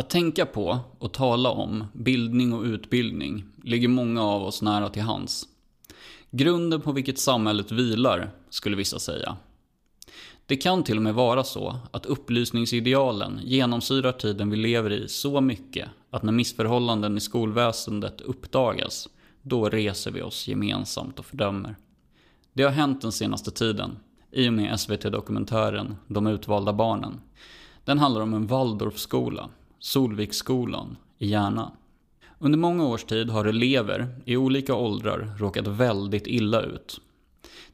Att tänka på och tala om bildning och utbildning ligger många av oss nära till hands. Grunden på vilket samhället vilar, skulle vissa säga. Det kan till och med vara så att upplysningsidealen genomsyrar tiden vi lever i så mycket att när missförhållanden i skolväsendet uppdagas, då reser vi oss gemensamt och fördömer. Det har hänt den senaste tiden, i och med SVT-dokumentären De utvalda barnen. Den handlar om en Waldorfskola, Solviksskolan, i Järna. Under många års tid har elever i olika åldrar råkat väldigt illa ut.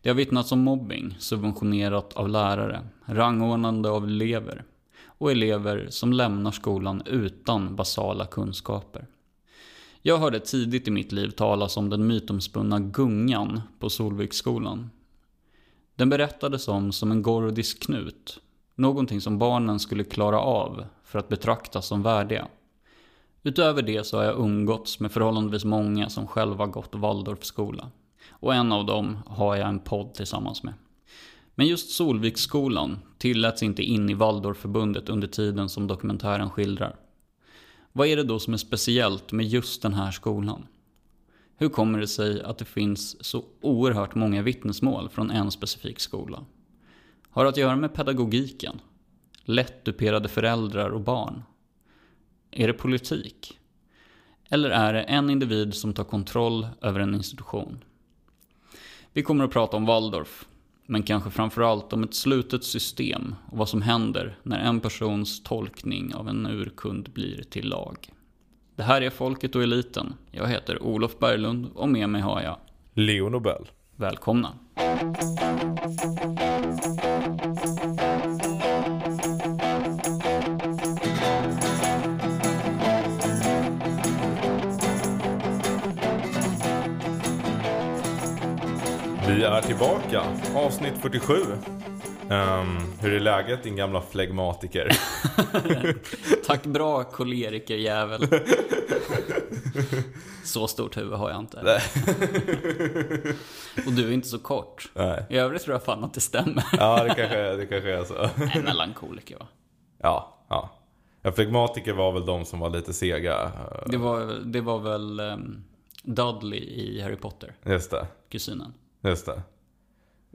Det har vittnats om mobbing, subventionerat av lärare, rangordnande av elever och elever som lämnar skolan utan basala kunskaper. Jag hörde tidigt i mitt liv talas om den mytomspunna gungan på Solviksskolan. Den berättades om som en gordisk knut, någonting som barnen skulle klara av för att betraktas som värdiga. Utöver det så har jag umgåtts med förhållandevis många som själva gått Waldorfskola. Och en av dem har jag en podd tillsammans med. Men just Solviksskolan tilläts inte in i Waldorfförbundet under tiden som dokumentären skildrar. Vad är det då som är speciellt med just den här skolan? Hur kommer det sig att det finns så oerhört många vittnesmål från en specifik skola? Har det att göra med pedagogiken? Lättduperade föräldrar och barn? Är det politik? Eller är det en individ som tar kontroll över en institution? Vi kommer att prata om Waldorf, men kanske framförallt om ett slutet system och vad som händer när en persons tolkning av en urkund blir till lag. Det här är Folket och Eliten. Jag heter Olof Berglund och med mig har jag Leo Nobel. Välkomna! Vi är tillbaka. Avsnitt 47. Ehm, hur är läget din gamla flegmatiker? Tack bra kolerikerjävel. Så stort huvud har jag inte. Och du är inte så kort. Nej. I övrigt tror jag fan att det stämmer. Ja, det kanske, det kanske är så. En melankoliker va? Ja, ja. ja. Flegmatiker var väl de som var lite sega. Det var, det var väl um, Dudley i Harry Potter, Just det, kusinen. Just det.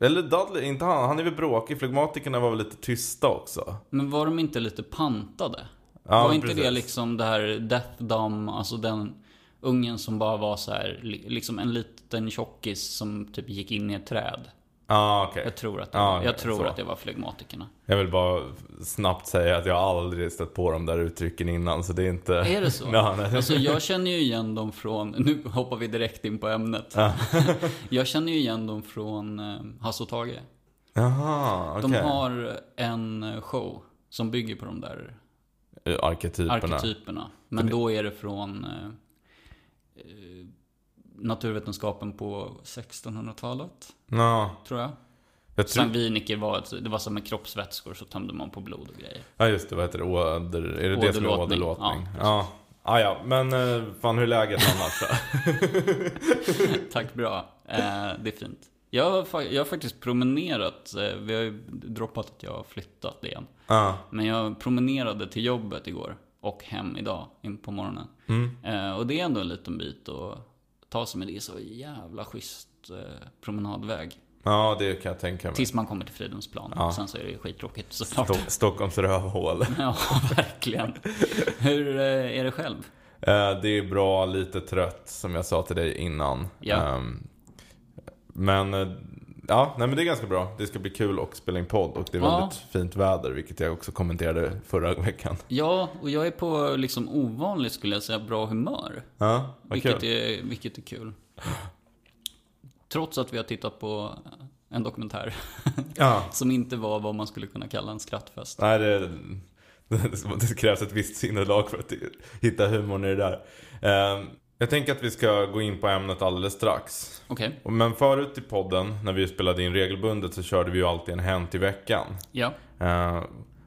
Eller Dudley, inte han. Han är väl bråkig. Flegmatikerna var väl lite tysta också. Men var de inte lite pantade? Ja, var inte precis. det liksom det här Death Dumb, alltså den ungen som bara var så här, li- liksom en liten tjockis som typ gick in i ett träd? Ja, okej. Jag tror att det, Ja, var, jag tror så. att det var flegmatikerna. Jag vill bara snabbt säga att jag aldrig stött på de där uttrycken innan, så det är inte... Är det så? Nej. Alltså jag känner ju igen dem från, nu hoppar vi direkt in på ämnet. jag känner ju igen dem från eh, Hasse och Tage. Jaha, okej. De har en eh, show som bygger på de där Arketyperna. arketyperna. Men då är det från eh, naturvetenskapen på 1600-talet, Ja, tror jag. jag tror... Sangviniker var, ett, det var som med kroppsvätskor så tömde man på blod och grejer. Ja just det, vad heter det? Åder... Är det det som är Åderlåtning. Ja, Ja. Ah, ja, men eh, fan hur är läget annars? Tack, bra. Eh, det är fint. Jag har, jag har faktiskt promenerat, eh, vi har ju droppat att jag har flyttat igen. Ja. Men jag promenerade till jobbet igår och hem idag, in på morgonen. Eh, och det är ändå en liten bit att ta sig med. Det är så jävla schysst eh, promenadväg. ja, det kan jag tänka mig. Tills man kommer till Fridhemsplan. Ja. Sen så är det skittråkigt såklart. Sto- Stockholms rövhål. Ja, verkligen. Hur eh, är det själv? Eh, det är bra, lite trött som jag sa till dig innan. Ja. Ehm, men, ja, nej men det är ganska bra. Det ska bli kul att spela in podd och det är Ja. väldigt fint väder, vilket jag också kommenterade förra veckan. Ja, och jag är på liksom ovanligt skulle jag säga bra humör. Ja, vad Vilket kul. är, vilket är kul. Trots att vi har tittat på en dokumentär Ja, som inte var vad man skulle kunna kalla en skrattfest. nej det, det krävs ett visst sinnelag för att hitta humorn i det där. Ehm, jag tänker att vi ska gå in på ämnet alldeles strax. Okej, Men förut i podden, när vi spelade in regelbundet, så körde vi ju alltid en Hänt i veckan. ja. Eh,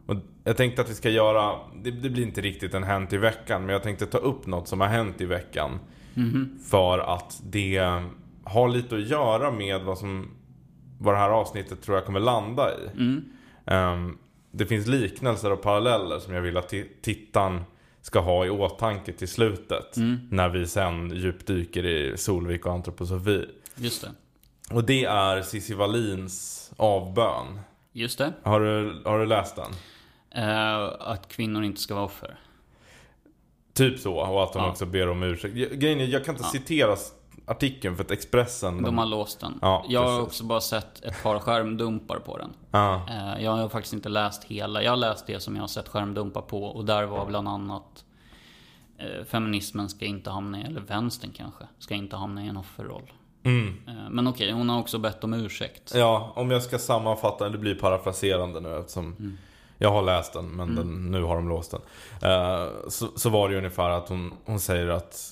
och jag tänkte att vi ska göra, det, det blir inte riktigt en Hänt i veckan, men jag tänkte ta upp något som har hänt i veckan. För att det har lite att göra med vad som, vad det här avsnittet tror jag kommer landa i. Mm. Ehm, det finns liknelser och paralleller som jag vill att ti- tittaren ska ha i åtanke till slutet. Mm. När vi sen djupdyker i Solvik och antroposofi. Just det. Och det är Cissi Wallins avbön. Just det. Har du, har du läst den? Eh, att kvinnor inte ska vara offer. Typ så, och att de Ja. också ber om ursäkt. Grejen är, jag kan inte Ja. citera artikeln för att Expressen... De har låst den. Ja, jag har precis. också bara sett ett par skärmdumpar på den. Ja, Eh, Jag har faktiskt inte läst hela. Jag har läst det som jag har sett skärmdumpar på och där var bland annat eh, Feminismen ska inte hamna i, eller vänstern kanske, ska inte hamna i en offerroll. mm. Eh, Men okej, hon har också bett om ursäkt. ja, om jag ska sammanfatta, det blir parafraserande nu eftersom Mm. jag har läst den, men den, nu har de låst den. Så, så var det ju ungefär att hon, hon säger att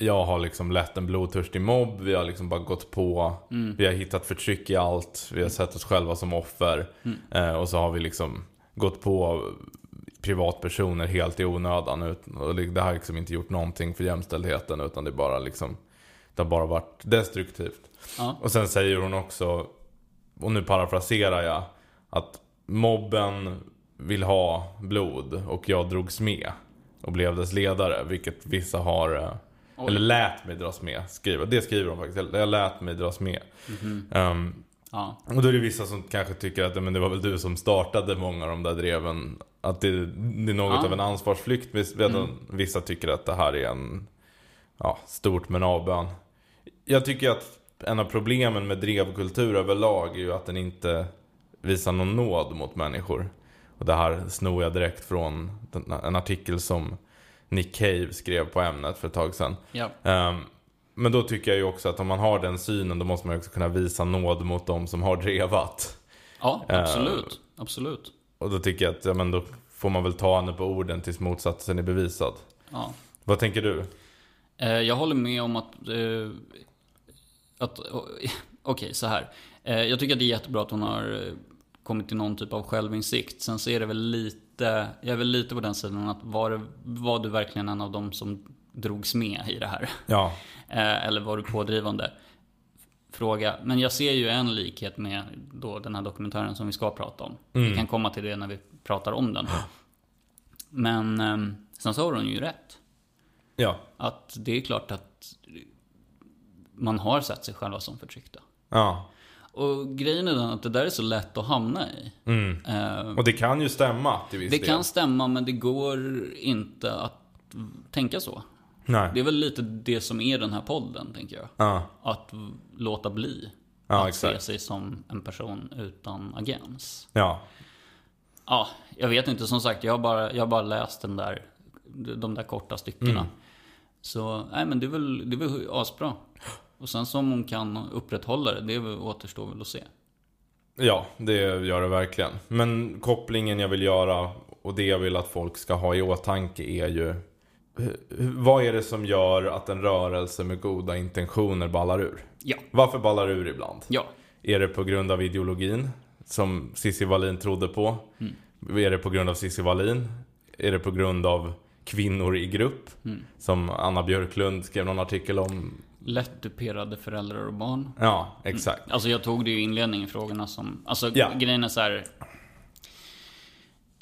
jag har liksom lett en blodtörstig mobb, vi har liksom bara gått på, Mm. vi har hittat förtryck i allt, vi har sett oss själva som offer. Mm. Eh, och så har vi liksom gått på privatpersoner helt i onödan. Och det det har liksom inte gjort någonting för jämställdheten utan det är bara liksom Det har bara varit destruktivt. Ja. Och sen säger hon också, och nu parafraserar jag, att mobben vill ha blod och jag drogs med och blev dess ledare, vilket vissa har eh, Oj. eller lät mig dras med, skriva. Det skriver hon faktiskt. Jag lät mig dras med. Mhm. Ehm, Ja. och då är det vissa som kanske tycker att men det var väl du som startade många av de där dreven. Att det, det är något Ja. av en ansvarsflykt. Medan Mm. vissa tycker att det här är en ja, stort men avbön. Jag tycker att en av problemen med drevkultur överlag är ju att den inte visar någon nåd mot människor. Och det här snor jag direkt från en artikel som Nick Cave skrev på ämnet för ett tag sedan. ja. Ehm, men då tycker jag ju också att om man har den synen då måste man också kunna visa nåd mot de som har drevat. Ja, Eh, absolut. Absolut. Och då tycker jag att ja, men då får man väl ta henne på orden tills motsatsen är bevisad. Ja. Vad tänker du? Eh, Jag håller med om att... eh, att Okej, så här. Eh, Jag tycker att det är jättebra att hon har kommit till någon typ av självinsikt. Sen så är det väl lite... Jag är väl lite på den sidan att var, var du verkligen en av dem som drogs med i det här? Ja, Eh, Eller var du pådrivande? Fråga. Men jag ser ju en likhet med då den här dokumentären som vi ska prata om. Vi kan komma till det när vi pratar om den. Men eh, sen så har hon ju rätt. ja, Att det är klart att man har sett sig själva som förtryckta. ja. Och grejen är den att det där är så lätt att hamna i. Mm. Eh, Och det kan ju stämma till viss det del. kan stämma men det går inte att tänka så. Nej. Det är väl lite det som är den här podden, tänker jag. Ja, Att låta bli. Ja, att exakt. se sig som en person utan agens. ja. Ja, jag vet inte. Som sagt, jag har bara, jag har bara läst den där, de där korta styckena. Mm. Så, nej men det är väl, det är väl asbra. Och sen som hon kan upprätthålla det, det återstår väl att se. Ja, det gör det verkligen. Men kopplingen jag vill göra och det jag vill att folk ska ha i åtanke är ju hur- vad är det som gör att en rörelse med goda intentioner ballar ur? Ja. Varför ballar ur ibland? Ja. Är det på grund av ideologin som Cissi Wallin trodde på? Är det på grund av Cissi Wallin? Är det på grund av kvinnor i grupp? Som Anna Björklund skrev någon artikel om. Lättduperade föräldrar och barn. Ja, exakt. Alltså jag tog det ju i inledningen frågorna som... Alltså Ja. grejen är så här.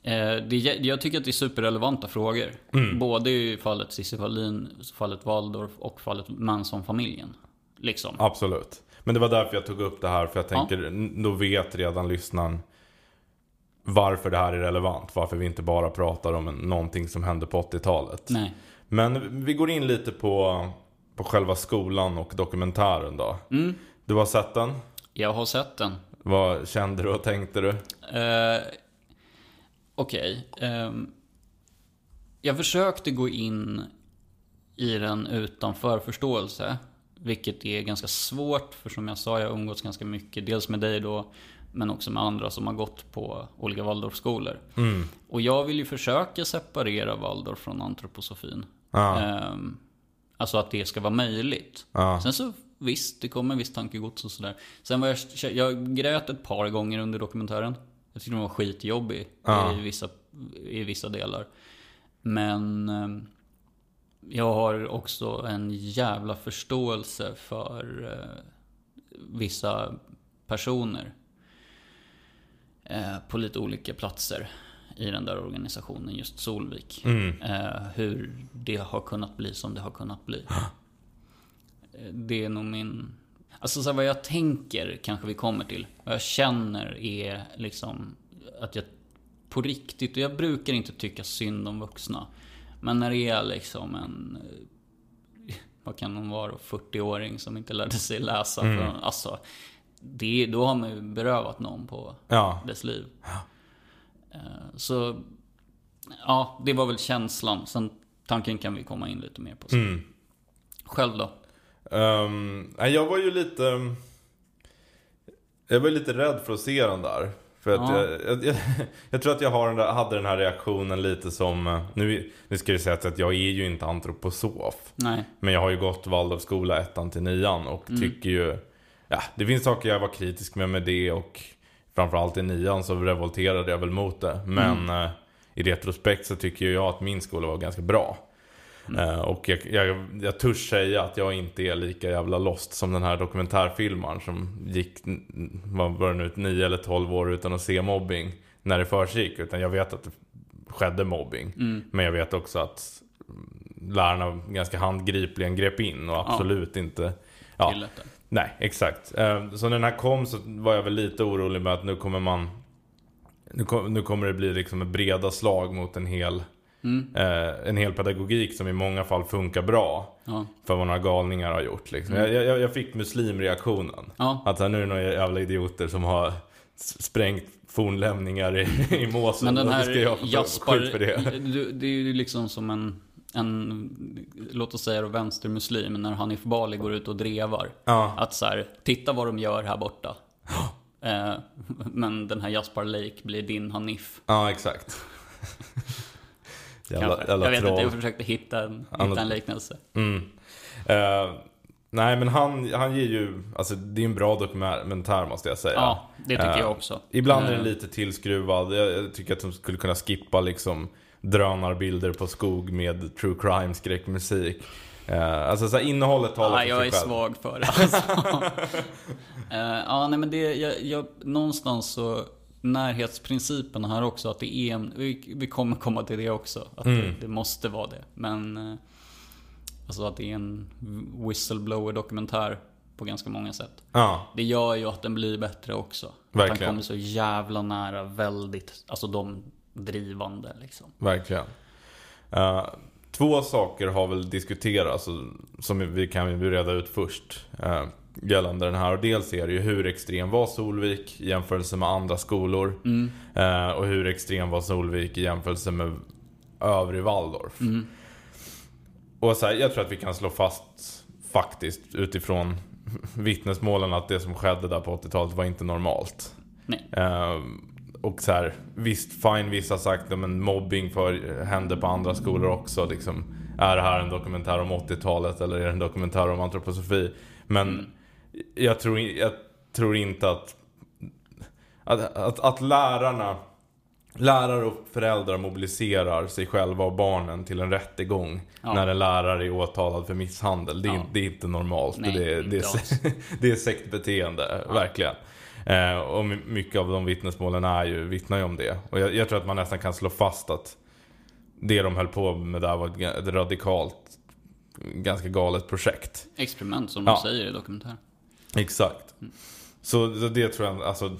Eh, det, jag tycker att det är superrelevanta frågor. Mm. Både i fallet Cissi Wallin, fallet Waldorf och fallet Manson-familjen. Liksom. Absolut. Men det var därför jag tog upp det här. För jag Ja. tänker, n- då vet redan lyssnaren varför det här är relevant. Varför vi inte bara pratar om någonting som hände på 80-talet. Nej. Men vi går in lite på, på själva skolan och dokumentären då. Mm. Du har sett den? Jag har sett den. Vad kände du och tänkte du? Eh, Okej. ehm, jag försökte gå in i den utan förförståelse. Vilket är ganska svårt, för som jag sa, jag har umgåtts ganska mycket. Dels med dig då, men också med andra som har gått på olika Waldorfskolor. Mm. Och jag vill ju försöka separera Waldorf från antroposofin. Ja. Ehm, alltså att det ska vara möjligt. Ja. Sen så visst, det kommer visst tankegods och sådär. Sen var jag, jag grät ett par gånger under dokumentären. Jag tyckte den var skitjobbig Ja. i, vissa, i vissa delar. Men ehm, jag har också en jävla förståelse för eh, vissa personer. Eh, på lite olika platser i den där organisationen, just Solvik. Mm. Eh, hur det har kunnat bli som det har kunnat bli. Eh, det är nog min... Alltså så här, vad jag tänker kanske vi kommer till. Vad jag känner är liksom att jag på riktigt, och jag brukar inte tycka synd om vuxna. Men när det är liksom en, eh, vad kan hon vara, 40-åring som inte lärde sig läsa. Mm. För, alltså, det, då har man ju berövat någon på Ja. dess liv. Eh, Så, ja, det var väl känslan. Sen tanken kan vi komma in lite mer på sen. Mm. Själv då? Um, jag var ju lite... Jag var ju lite rädd för att se den där. För att Ja. jag, jag, jag, jag tror att jag har den där, hade den här reaktionen lite som... eh, Nu, nu ska det sägas att jag är ju inte antroposof. Nej. Men jag har ju gått Waldorfskola ettan till nian och Mm. tycker ju... Ja, det finns saker jag var kritisk med med det och framförallt i nian så revolterade jag väl mot det. Men Mm. eh, i retrospekt så tycker jag att min skola var ganska bra. Mm. Eh, och jag, jag, jag törs säga att jag inte är lika jävla lost som den här dokumentärfilmaren som gick, vad var det nu, 9 eller 12 år utan att se mobbing när det försiggick. Utan jag vet att det skedde mobbing. Mm. Men jag vet också att lärarna ganska handgripligen grep in och absolut inte... Ja, Tillät det. Nej, exakt. Eh, Så när den här kom så var jag väl lite orolig med att nu kommer man... Nu, kom, nu kommer det bli liksom ett breda slag mot en hel, Mm. eh, en hel pedagogik som i många fall funkar bra. Ja. För vad några galningar har gjort liksom. Mm. jag, jag, jag fick muslimreaktionen. Ja. Att här, nu är det några jävla idioter som har sprängt fornlämningar i, i Mosul. Men den här Jaspar, det? det. det är ju liksom som en, en låt oss säga då vänstermuslim, när Hanif Bali går ut och drevar. Ja. Att så här, titta vad de gör här borta. Eh, men den här Jaspar Lake blir din Hanif. Ja, exakt. jävla, jävla jag vet troll. inte, jag försökte hitta en, hitta en liknelse. Mm. Eh, nej, men han, han ger ju... Alltså, det är en bra dokumentär måste jag säga. Ja, det tycker Eh, jag också. Ibland är den Eh, lite tillskruvad. Jag, jag tycker att de skulle kunna skippa liksom drönarbilder på skog med true crime skräckmusik. Eh, alltså så innehållet talar Ja, för jag sig är själv. svag för det alltså. Eh, Ja, nej men det, jag, jag, någonstans så Närhetsprincipen här också, att det är en, vi, vi kommer komma till det också. Att Mm. det, det måste vara det. Men eh, Alltså att det är en whistleblower-dokumentär på ganska många sätt. Ja, Det gör ju att den blir bättre också. Att Verkligen. han kommer så jävla nära väldigt, alltså de drivande liksom. verkligen. Eh, två saker har väl diskuterats som vi kan reda ut först. eh, gällande den här. Och dels är det ju hur extrem var Solvik i jämförelse med andra skolor. Mm. Eh, och hur extrem var Solvik i jämförelse med övrig Waldorf. Mm. Och så här, jag tror att vi kan slå fast faktiskt utifrån vittnesmålen att det som skedde där på 80-talet var inte normalt. Nej. Eh, och så här, visst, fine, vissa har sagt att mobbing för, hände på andra skolor också. Liksom, är det här en dokumentär om 80-talet eller är det en dokumentär om antroposofi? Men Mm. jag, tror, jag tror inte att, att, att, att lärarna Lärare och föräldrar mobiliserar sig själva och barnen till en rättegång Ja. när en lärare är åtalad för misshandel. Det är, Ja. det är inte normalt. Nej, det, är, det, är, det är sektbeteende, verkligen. Eh, och my- mycket av de vittnesmålen är ju, vittnar ju om det. Och jag, jag tror att man nästan kan slå fast att det de höll på med där var ett, radikalt, ganska galet projekt. Experiment som Ja. de säger i dokumentären. Exakt. Mm. Så det tror jag, alltså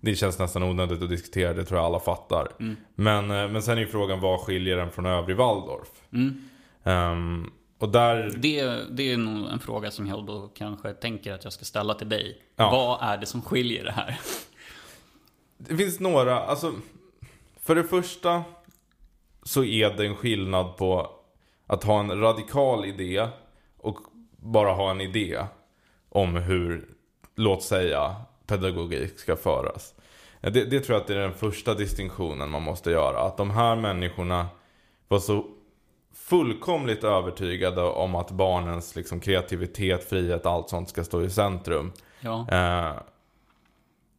det känns nästan onödigt att diskutera, det tror jag alla fattar. Mm. Men, eh, men sen är ju frågan, vad skiljer den från övrig Waldorf? Mm. Ehm, och där, Det, det är nog en fråga som jag då kanske tänker att jag ska ställa till dig. Ja. Vad är det som skiljer det här? det finns några, alltså för det första så är det en skillnad på att ha en radikal idé och bara ha en idé om hur, låt säga, pedagogik ska föras. Det, det tror jag att det är den första distinktionen man måste göra. Att de här människorna var så fullkomligt övertygade om att barnens liksom, kreativitet, frihet, allt sånt ska stå i centrum. Ja. Eh,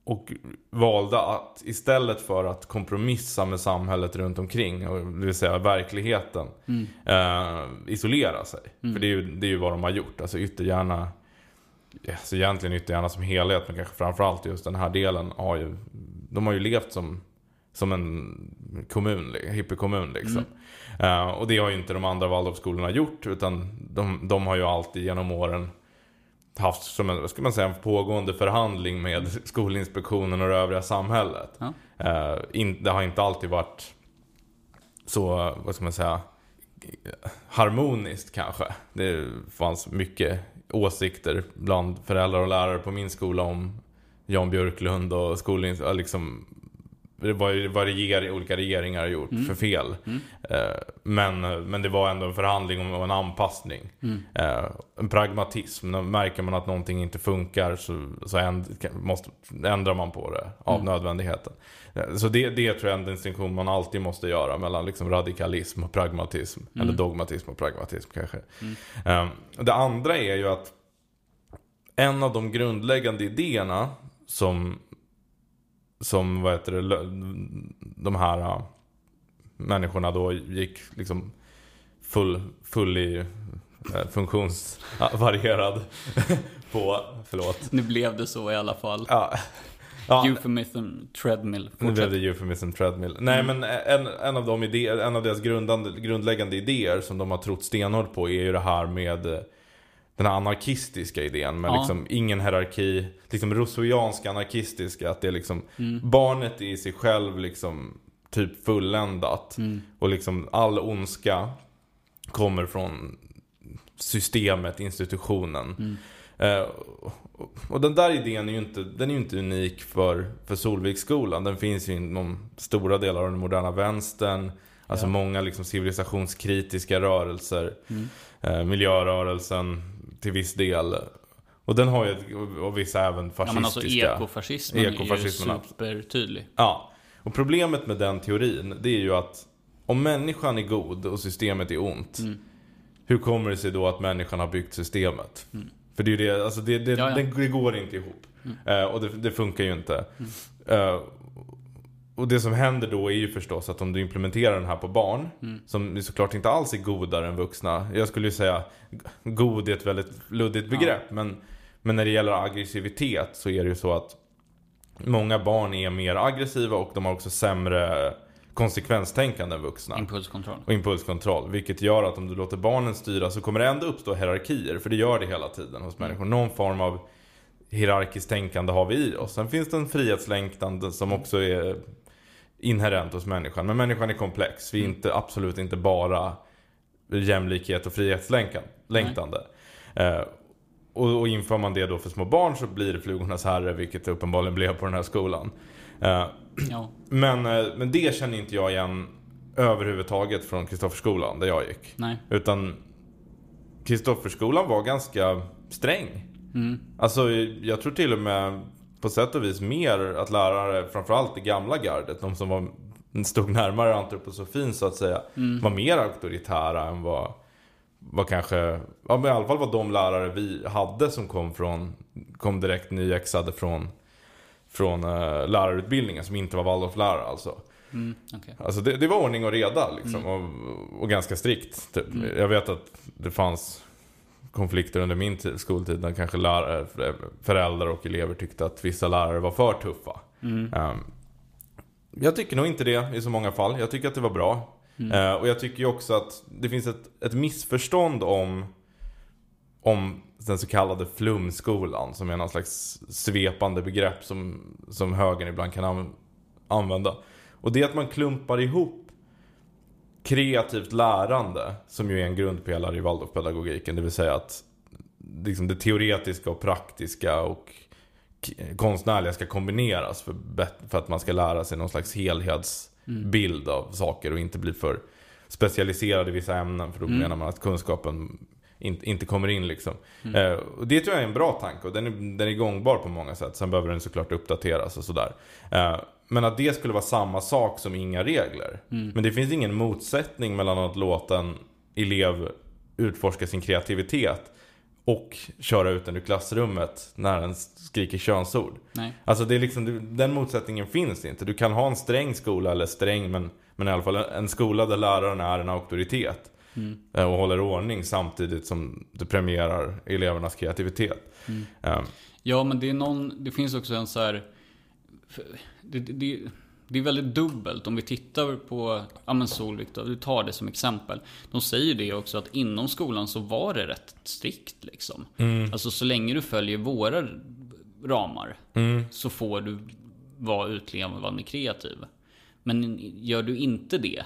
och valde att istället för att kompromissa med samhället runt omkring, och det vill säga verkligheten, Mm. eh, isolera sig. Mm. För det är, ju, det är ju vad de har gjort. Alltså yttergärna, alltså egentligen yttergärna som helhet, men kanske framförallt just den här delen har ju, de har ju levt som som en kommun, hippiekommun liksom. Mm. Uh, och det har ju inte de andra Waldorfskolorna gjort utan de, de har ju alltid genom åren haft som en, ska man säga, en pågående förhandling med Skolinspektionen och det övriga samhället. Ja. Uh, in, det har inte alltid varit så, vad ska man säga, harmoniskt kanske. Det fanns mycket åsikter bland föräldrar och lärare på min skola om Jan Björklund och skolins, liksom vad, reger, olika regeringar har gjort mm. för fel. Mm. Eh, men, men det var ändå en förhandling och en anpassning. Mm. Eh, en pragmatism. När märker man att någonting inte funkar så, så änd, måste, ändrar man på det av mm. nödvändigheten. Eh, så det, det tror jag är en distinktion man alltid måste göra mellan liksom radikalism och pragmatism. Mm. Eller dogmatism och pragmatism kanske. Mm. Det andra är ju att en av de grundläggande idéerna som som, vad heter det, de här äh, människorna då gick liksom full, full i äh, funktionsvarierad på, förlåt. Nu blev det så i alla fall. Ja. Ja, euphemism treadmill. Nu blev det euphemism treadmill. Nej mm. men en, en, av de idéer, en av deras grundläggande idéer som de har trott stenhårt på är ju det här med den här anarkistiska idén med ja. liksom ingen hierarki. Liksom rousseauianska anarkistiska. Att det är liksom mm. barnet i sig själv liksom typ fulländat. Mm. Och liksom all ondska kommer från systemet, institutionen. Mm. Eh, och den där idén är ju inte, den är inte unik för, för Solviksskolan. Den finns ju inom stora delar av den moderna vänstern. Alltså ja. många liksom civilisationskritiska rörelser. Mm. Eh, miljörörelsen, till viss del. Och den har ju, och vissa även fascistiska. Ja men alltså ekofascismen, ekofascismen är ju supertydlig. Ja. Och problemet med den teorin, det är ju att om människan är god och systemet är ont. Mm. Hur kommer det sig då att människan har byggt systemet? Mm. För det är ju det, alltså det, det, ja, ja. det, går inte ihop. Mm. Uh, och det, det, funkar ju inte. Uh, och det som händer då är ju förstås att om du implementerar den här på barn, mm. som såklart inte alls är godare än vuxna. Jag skulle ju säga god är ett väldigt luddigt begrepp. Ja. Men, men när det gäller aggressivitet så är det ju så att många barn är mer aggressiva och de har också sämre konsekvenstänkande än vuxna. Impulskontroll. Och impulskontroll. Vilket gör att om du låter barnen styra så kommer det ändå uppstå hierarkier. För det gör det hela tiden hos mm. människor. Någon form av hierarkiskt tänkande har vi i oss. Sen finns det en frihetslängtan som också är inherent hos människan. Men människan är komplex. Vi är mm. inte, absolut inte bara jämlikhet och frihetslängtande. Eh, och, och inför man det då för små barn så blir det flugornas herre, vilket det uppenbarligen blev på den här skolan. Eh, ja. men, eh, men det känner inte jag igen överhuvudtaget från Kristofferskolan, där jag gick. Nej. Utan Kristofferskolan var ganska sträng. Mm. Alltså jag tror till och med på sätt och vis mer att lärare, framförallt det gamla gardet, de som var, stod närmare antroposofin så att säga, mm. var mer auktoritära än vad, vad kanske, ja men i alla fall vad de lärare vi hade som kom från, kom direkt nyexade från, från uh, lärarutbildningen som inte var Waldorflärare alltså. Mm, okay. Alltså det, det, var ordning och reda liksom, mm. och, och, ganska strikt. Typ. Mm. Jag vet att det fanns konflikter under min tid, skoltid där kanske lärare, föräldrar och elever tyckte att vissa lärare var för tuffa. Mm. Um, jag tycker nog inte det i så många fall. Jag tycker att det var bra. Mm. Uh, och jag tycker ju också att det finns ett, ett missförstånd om, om den så kallade flumskolan. Som är någon slags svepande begrepp som, som högern ibland kan använda. Och det är att man klumpar ihop kreativt lärande, som ju är en grundpelare i Waldorfpedagogiken, det vill säga att liksom det teoretiska och praktiska och konstnärliga ska kombineras för, för att man ska lära sig någon slags helhetsbild av saker och inte bli för specialiserad i vissa ämnen för då mm. menar man att kunskapen inte, inte kommer in liksom. Mm. Eh, och det tror jag är en bra tanke och den är, den är gångbar på många sätt. Sen behöver den såklart uppdateras och sådär. Eh, men att det skulle vara samma sak som inga regler. Mm. Men det finns ingen motsättning mellan att låta en elev utforska sin kreativitet och köra ut den ur klassrummet när den skriker könsord. Nej. Alltså det är liksom, den motsättningen finns inte. Du kan ha en sträng skola, eller sträng, men, men i alla fall en skola där läraren är en auktoritet. Mm. Och håller ordning samtidigt som du premierar elevernas kreativitet. Mm. Um. Ja, men det är någon, det finns också en så här det, det, det, är väldigt dubbelt. Om vi tittar på, ja men Solvik då, du tar det som exempel. De säger det också att inom skolan så var det rätt strikt liksom. Mm. Alltså så länge du följer våra ramar Mm. så får du vara utlevande kreativ. Men gör du inte det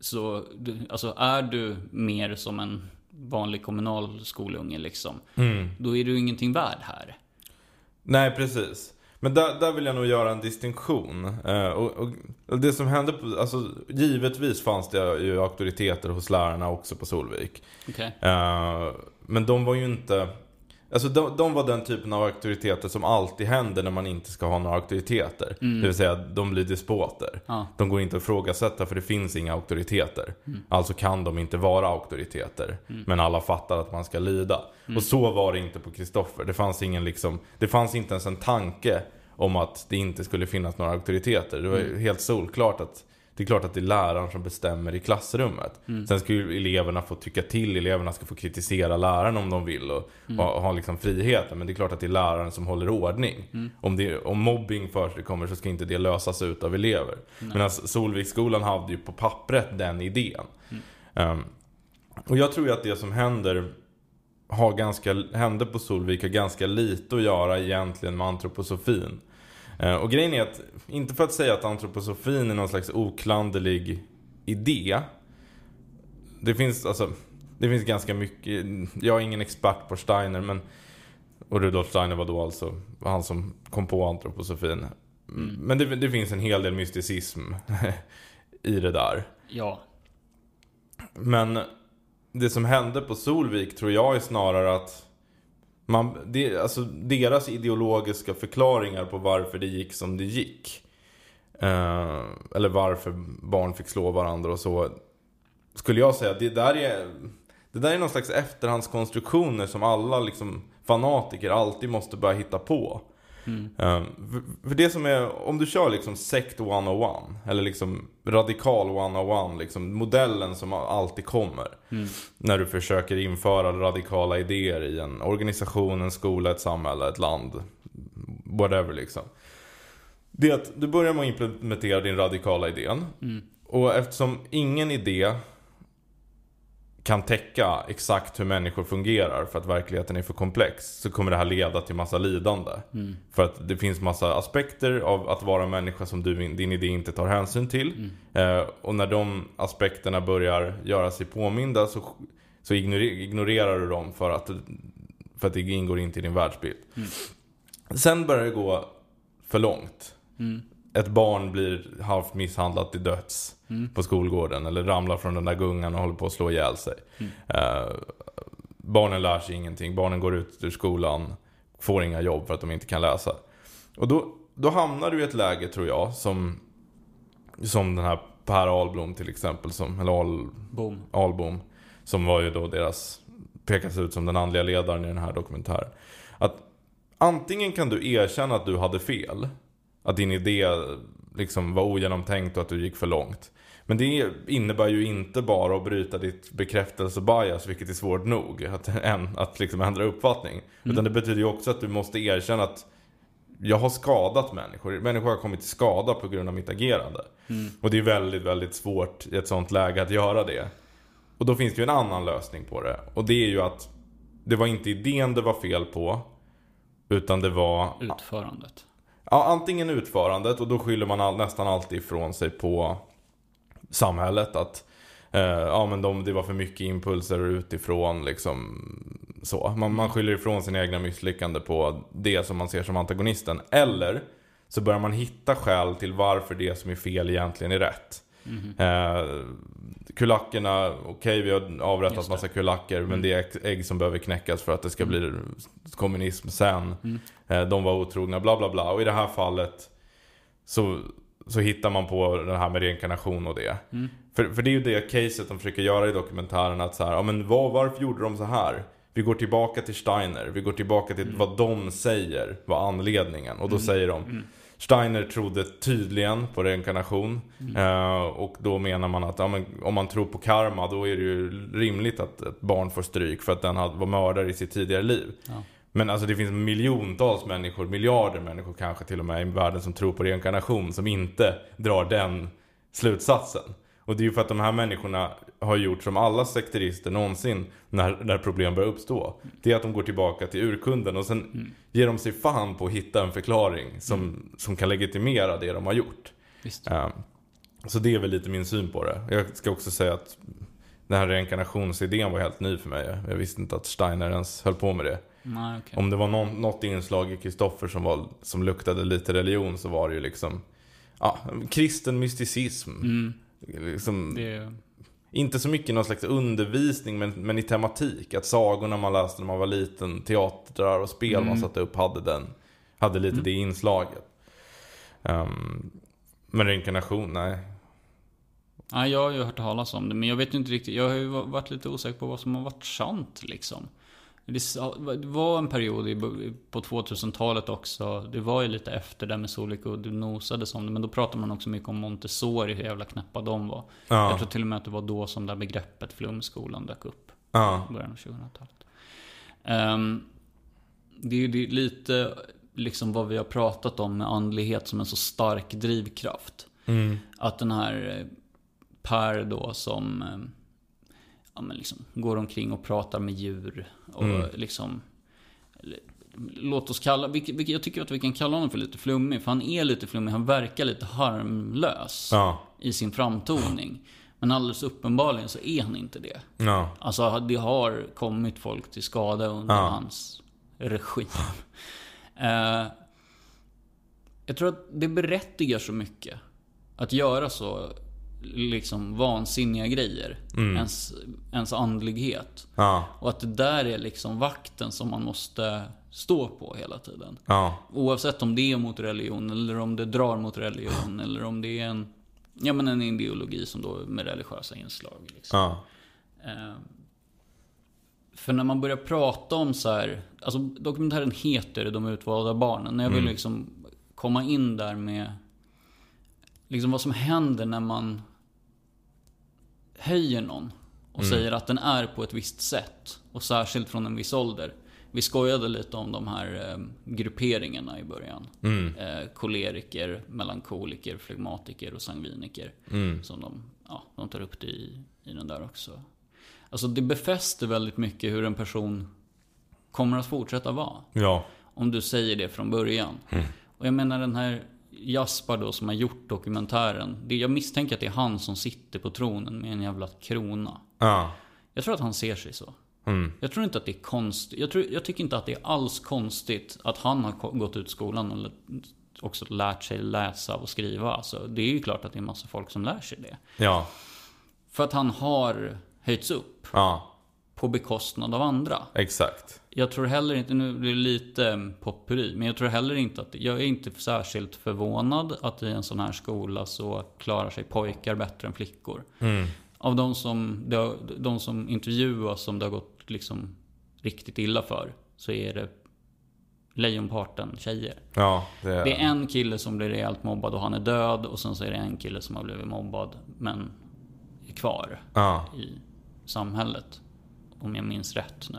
så, alltså är du mer som en vanlig kommunal skolunge liksom. Mm. Då är du ingenting värd här. Nej, precis. Men där, där vill jag nog göra en distinktion. Eh, och, och, det som hände, på, alltså givetvis fanns det ju auktoriteter hos lärarna också på Solvik. Okej. Eh, men de var ju inte... Alltså de, de var den typen av auktoriteter som alltid händer när man inte ska ha några auktoriteter. Det vill säga, de blir despoter. Ja. De går inte att ifrågasätta för det finns inga auktoriteter. Alltså kan de inte vara auktoriteter. Men alla fattar att man ska lyda. Och så var det inte på Kristoffer. Det fanns ingen liksom, det fanns inte ens en tanke om att det inte skulle finnas några auktoriteter. Det var ju helt solklart att det är klart att det är läraren som bestämmer i klassrummet. Sen ska ju eleverna få tycka till, eleverna ska få kritisera läraren om de vill och ha, ha liksom friheten. Men det är klart att det är läraren som håller ordning. Om, det, om mobbing förekommer så ska inte det lösas ut av elever. Medan Solviksskolan hade ju på pappret den idén. Ehm, och jag tror ju att det som händer har ganska, hände på Solvik har ganska lite att göra egentligen med antroposofin. Eh, Och grejen är att, inte för att säga att antroposofin är någon slags oklanderlig idé. Det finns alltså, det finns ganska mycket, jag är ingen expert på Steiner men och Rudolf Steiner var då alltså han som kom på antroposofin. Men det, det finns en hel del mysticism i det där. Ja. Men det som hände på Solvik tror jag är snarare att man, det, alltså deras ideologiska förklaringar på varför det gick som det gick. Eh, eller varför barn fick slå varandra och så. Skulle jag säga, det där är, det där är någon slags efterhandskonstruktioner som alla liksom fanatiker alltid måste börja hitta på. Eh, för, för det som är, om du kör liksom sekt 101 eller liksom radikal 101, liksom modellen som alltid kommer. När du försöker införa radikala idéer i en organisation, en skola, ett samhälle, ett land. Whatever liksom. Det är att du börjar med att implementera din radikala idén. Och eftersom ingen idé kan täcka exakt hur människor fungerar för att verkligheten är för komplex så kommer det här leda till massa lidande. För att det finns massa aspekter av att vara människa som du, din idé inte tar hänsyn till. Eh, och när de aspekterna börjar göra sig påminda så, så ignorer, ignorerar du dem för att, för att det ingår inte i din världsbild. Sen börjar det gå för långt. Ett barn blir halvt misshandlat till döds på skolgården eller ramlar från den där gungan och håller på att slå ihjäl sig. Eh, barnen lär sig ingenting. Barnen går ut ur skolan, får inga jobb för att de inte kan läsa. Och då, då hamnar du i ett läge tror jag som, som den här Per Ahlblom till exempel, som, eller Ahl, Boom. Ahlbom. Som var ju då deras, pekas ut som den andliga ledaren i den här dokumentären. Att antingen kan du erkänna att du hade fel. Att din idé liksom var ogenomtänkt och att du gick för långt. Men det innebär ju inte bara att bryta ditt bekräftelsebias, vilket är svårt nog. Att, en, att liksom ändra uppfattning. Utan det betyder ju också att du måste erkänna att jag har skadat människor. Människor har kommit till skada på grund av mitt agerande. Och det är väldigt, väldigt svårt i ett sånt läge att göra det. Och då finns det ju en annan lösning på det. Och det är ju att det var inte idén det var fel på. Utan det var Utförandet ja, antingen utförandet och då skyller man all, nästan alltid ifrån sig på samhället. Att eh, ja, men de, det var för mycket impulser utifrån. Liksom, så. Man, man skyller ifrån sina egna misslyckande på det som man ser som antagonisten. Eller så börjar man hitta skäl till varför det som är fel egentligen är rätt. Eh, kulackerna, okej vi har avrättat Just det. massa kulacker men det är ägg- som behöver knäckas för att det ska bli kommunism sen. Eh, de var otrogna, bla bla bla. Och i det här fallet så, så hittar man på det här med reinkarnation och det. För, för det är ju det caset de försöker göra i dokumentären. Att så här, ja, men vad, varför gjorde de så här? Vi går tillbaka till Steiner. Vi går tillbaka till vad de säger var anledningen. Och då säger de Steiner trodde tydligen på reinkarnation. Eh, och då menar man att ja, men, om man tror på karma då är det ju rimligt att ett barn får stryk för att den var mördare i sitt tidigare liv. Ja. Men alltså det finns miljontals människor, miljarder människor kanske till och med i världen som tror på reinkarnation som inte drar den slutsatsen. Och det är ju för att de här människorna har gjort som alla sekterister någonsin när, när problem börjar uppstå. Det är att de går tillbaka till urkunden och sen mm. Ger de sig fan på att hitta en förklaring som, mm. som kan legitimera det de har gjort. Um, så det är väl lite min syn på det. Jag ska också säga att den här reinkarnationsidén var helt ny för mig. Jag visste inte att Steiner ens höll på med det. Nej, okay. Om det var någon, något inslag i Kristoffer som, som luktade lite religion så var det ju liksom ja, kristen mysticism. Mm. Liksom, det... Inte så mycket någon slags undervisning men, men i tematik. Att sagorna man läste när man var liten, teatrar och spel mm. man satte upp hade, den, hade lite mm. det inslaget. Um, men reinkarnation, nej. Ja, jag har ju hört talas om det, men jag vet inte riktigt. Jag har ju varit lite osäker på vad som har varit sant liksom. Det var en period på 2000-talet också. Det var ju lite efter det med Solvik och du nosades om det. Men då pratade man också mycket om Montessori, hur jävla knäppa de var. Ja. Jag tror till och med att det var då som det här begreppet flumskolan dök upp. Ja. I början av 2000-talet. Um, det är ju lite liksom vad vi har pratat om med andlighet som en så stark drivkraft. Mm. Att den här eh, Per då som ja, men liksom, går omkring och pratar med djur. Och mm. liksom... Låt oss kalla, vilket, vilket, jag tycker att vi kan kalla honom för lite flummig. För han är lite flummig, han verkar lite harmlös ja. i sin framtoning. Men alldeles uppenbarligen så är han inte det. Ja. Alltså det har kommit folk till skada under ja. hans regim. uh, jag tror att det berättigar så mycket. Att göra så liksom vansinniga grejer. Mm. Ens, ens andlighet. Ja. Och att det där är liksom vakten som man måste stå på hela tiden. Ja. Oavsett om det är mot religion eller om det drar mot religion eller om det är en, ja, men en ideologi som då med religiösa inslag. Liksom. Ja. Eh, för när man börjar prata om så här, alltså dokumentären heter De utvalda barnen. När jag vill mm. liksom komma in där med liksom vad som händer när man höjer någon och mm. säger att den är på ett visst sätt. Och särskilt från en viss ålder. Vi skojade lite om de här eh, grupperingarna i början. Mm. Eh, koleriker, melankoliker, flegmatiker och sangviniker. Mm. Som de, ja, de tar upp det i, i den där också. Alltså det befäster väldigt mycket hur en person kommer att fortsätta vara. Ja. Om du säger det från början. Mm. Och jag menar den här Jaspar då som har gjort dokumentären. Det, jag misstänker att det är han som sitter på tronen med en jävla krona. Ja. Jag tror att han ser sig så. Mm. Jag tror inte att det är konstigt. Jag, jag tycker inte att det är alls konstigt att han har gått ut skolan och också lärt sig läsa och skriva. Alltså, det är ju klart att det är massa folk som lär sig det. Ja. För att han har höjts upp. Ja. På bekostnad av andra. Exakt. Jag tror heller inte, nu blir det lite potpurri, men jag tror heller inte att, jag är inte särskilt förvånad att i en sån här skola så klarar sig pojkar bättre än flickor. Mm. Av de som, de som intervjuas som det har gått liksom riktigt illa för, så är det lejonparten tjejer. Ja, det, är... det är en kille som blir rejält mobbad och han är död och sen så är det en kille som har blivit mobbad men är kvar ja. i samhället. Om jag minns rätt nu.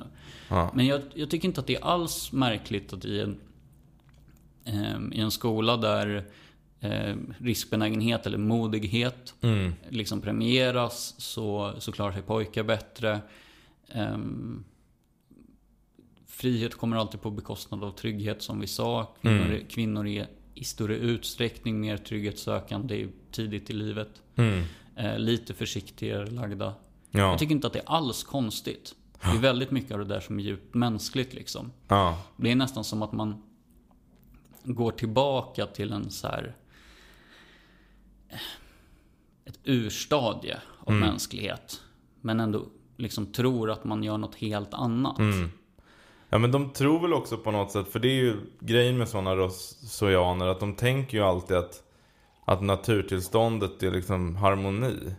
Ja. Men jag, jag, tycker inte att det är alls märkligt att i en, eh, i en skola där eh, riskbenägenhet eller modighet mm. liksom premieras så, så klarar sig pojkar bättre. Eh, frihet kommer alltid på bekostnad av trygghet som vi sa. Kvinnor, mm. kvinnor är i större utsträckning mer trygghetssökande tidigt i livet. Mm. Eh, lite försiktigare lagda. Ja. Jag tycker inte att det är alls konstigt. Det är väldigt mycket av det där som är djupt mänskligt liksom. Ja. Det är nästan som att man går tillbaka till en så här ett urstadie av mm. mänsklighet. Men ändå liksom tror att man gör något helt annat. Mm. Ja men de tror väl också på något sätt, för det är ju grejen med sådana rosoianer, att de tänker ju alltid att, att naturtillståndet är liksom harmoni.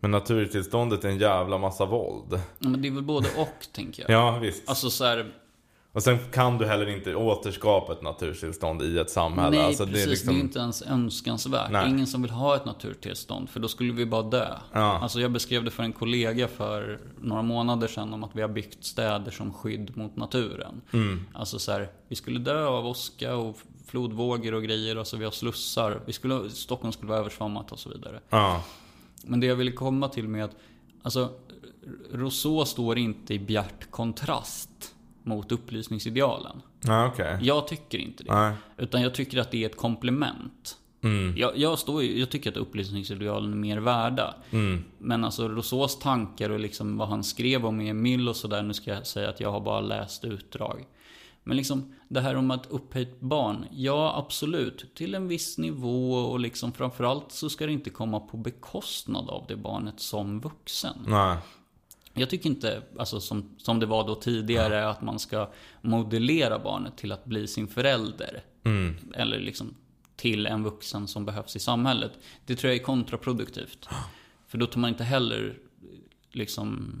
Men naturtillståndet är en jävla massa våld. Ja, men det är väl både och, tänker jag. Ja, visst. Alltså så här, Och sen kan du heller inte återskapa ett naturtillstånd i ett samhälle. Nej, alltså, precis. Det är, liksom... det är inte ens önskansvärt. Nej. Ingen som vill ha ett naturtillstånd, för då skulle vi bara dö. Ja. Alltså jag beskrev det för en kollega för några månader sedan om att vi har byggt städer som skydd mot naturen. Mm. Alltså så här, vi skulle dö av åska och flodvågor och grejer, alltså vi har slussar. Vi skulle, Stockholm skulle vara översvammat och så vidare. Ja. Men det jag ville komma till med att, alltså, Rousseau står inte i bjärt kontrast mot upplysningsidealen. Ja, okej. Jag tycker inte det. Nej. Utan jag tycker att det är ett komplement. Mm. Jag, jag, står, jag tycker att upplysningsidealen är mer värda. Mm. Men alltså Rousseaus tankar och liksom vad han skrev om Emil och sådär. Nu ska jag säga att jag har bara läst utdrag. Men liksom det här om att upphöjt barn. Ja, absolut. Till en viss nivå och liksom framförallt så ska det inte komma på bekostnad av det barnet som vuxen. Nej. Jag tycker inte, alltså som, som det var då tidigare, att man ska modellera barnet till att bli sin förälder. Mm. Eller liksom till en vuxen som behövs i samhället. Det tror jag är kontraproduktivt. För då tar man inte heller liksom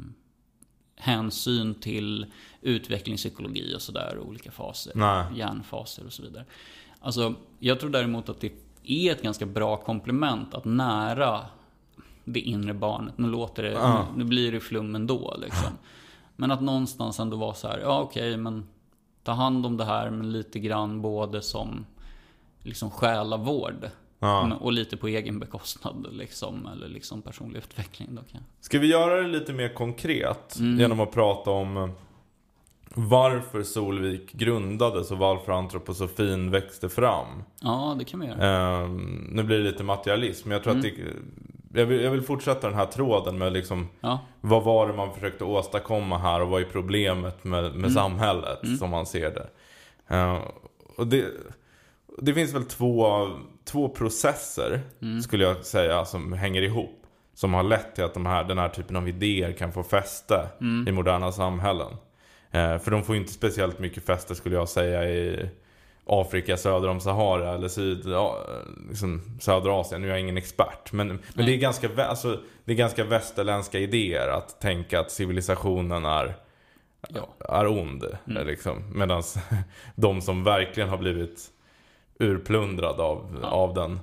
hänsyn till utvecklingspsykologi och sådär, olika faser. Nej. Hjärnfaser och så vidare. Alltså, jag tror däremot att det är ett ganska bra komplement att nära det inre barnet. Nu låter det, Ja. nu, nu blir det flum ändå liksom. Men att någonstans ändå vara så här, ja okej, men ta hand om det här men lite grann både som liksom själavård. Ja. Och lite på egen bekostnad liksom, eller liksom personlig utveckling då kan Ska vi göra det lite mer konkret? Mm. Genom att prata om varför Solvik grundades och varför antroposofin växte fram. Ja, det kan vi göra. Ehm, nu blir det lite materialism, men jag tror Mm. att det, jag, vill, jag vill fortsätta den här tråden med liksom Ja, vad var det man försökte åstadkomma här och vad är problemet med, med Mm. samhället som man ser det. Ehm, och det, det finns väl två, två processer Mm. skulle jag säga som hänger ihop. Som har lett till att de här, den här typen av idéer kan få fäste Mm. i moderna samhällen. Eh, för de får ju inte speciellt mycket fäste skulle jag säga i Afrika söder om Sahara eller syd, ja, liksom södra Asien. Nu är jag ingen expert. Men, men det, är ganska, alltså, det är ganska västerländska idéer att tänka att civilisationen är, ja. är ond. Mm. Liksom. Medan de som verkligen har blivit urplundrade av, Ja. av den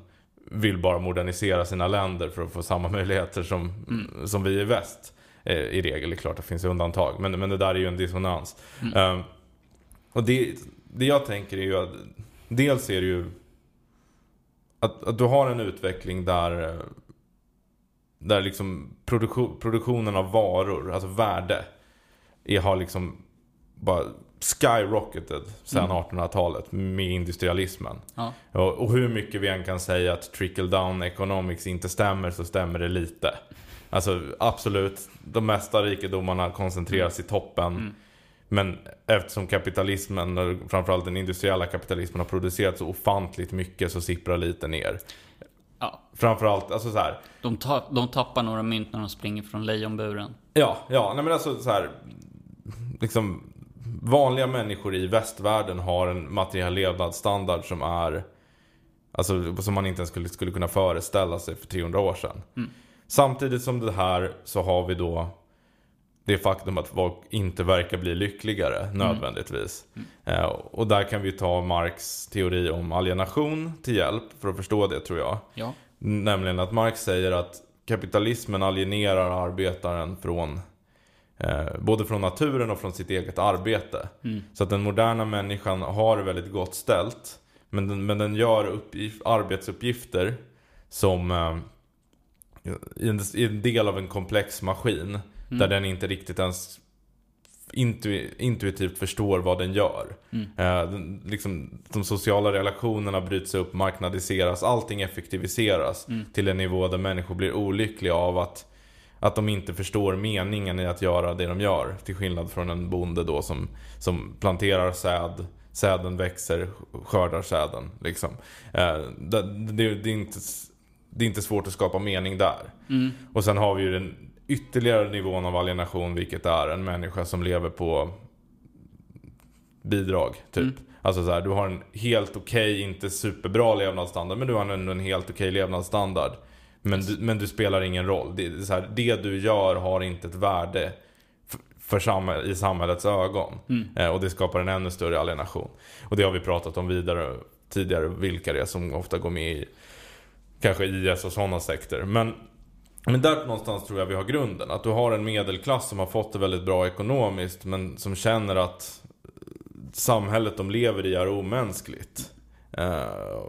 vill bara modernisera sina länder för att få samma möjligheter som, Mm. som vi i väst. Eh, I regel, det är klart det finns undantag. Men, men det där är ju en dissonans. Mm. Ehm, och det, det jag tänker är ju att dels är det ju att, att du har en utveckling där eh, där liksom produktion, produktionen av varor, alltså värde, är, har liksom bara skyrocketed sedan Mm. 1800-talet med industrialismen. ja. Och, hur mycket vi än kan säga att trickle down economics inte stämmer så stämmer det lite. Alltså absolut, de mesta rikedomarna koncentreras i toppen. Mm. Men eftersom kapitalismen, framförallt den industriella kapitalismen har producerat så ofantligt mycket så sipprar lite ner. ja. Framförallt, alltså så här. De, ta, de tappar några mynt när de springer från lejonburen. Ja, ja, nej men alltså så här. Liksom vanliga människor i västvärlden har en materiell levnadsstandard som är Alltså som man inte ens skulle, skulle kunna föreställa sig för 300 år sedan. Mm. Samtidigt som det här så har vi då det faktum att folk inte verkar bli lyckligare nödvändigtvis. Eh, och där kan vi ta Marx teori om alienation till hjälp för att förstå det tror jag. Ja. Nämligen att Marx säger att kapitalismen alienerar arbetaren från eh, både från naturen och från sitt eget arbete. Mm. Så att den moderna människan har det väldigt gott ställt. Men den, men den gör uppgif- arbetsuppgifter som eh, i en, i en del av en komplex maskin. Mm. Där den inte riktigt ens intu, intuitivt förstår vad den gör. Mm. Eh, den, liksom, de sociala relationerna bryts upp, marknadiseras, allting effektiviseras Mm. till en nivå där människor blir olyckliga av att, att de inte förstår meningen i att göra det de gör. Till skillnad från en bonde då som, som planterar säd, säden växer, skördar säden. Liksom. Eh, det, det, det, är inte, det är inte svårt att skapa mening där. Mm. Och sen har vi ju den ytterligare nivån av alienation, vilket är en människa som lever på bidrag, typ. Mm. Alltså så här, du har en helt okej, inte superbra levnadsstandard, men du har ändå en helt okej levnadsstandard. Men, du, men du spelar ingen roll. Det, så här, det du gör har inte ett värde för samhäll- i samhällets ögon. Eh, och det skapar en ännu större alienation. Och det har vi pratat om vidare tidigare, vilka det är som ofta går med i kanske IS och sådana sekter. Men, men där någonstans tror jag vi har grunden. Att du har en medelklass som har fått det väldigt bra ekonomiskt men som känner att samhället de lever i är omänskligt. Eh,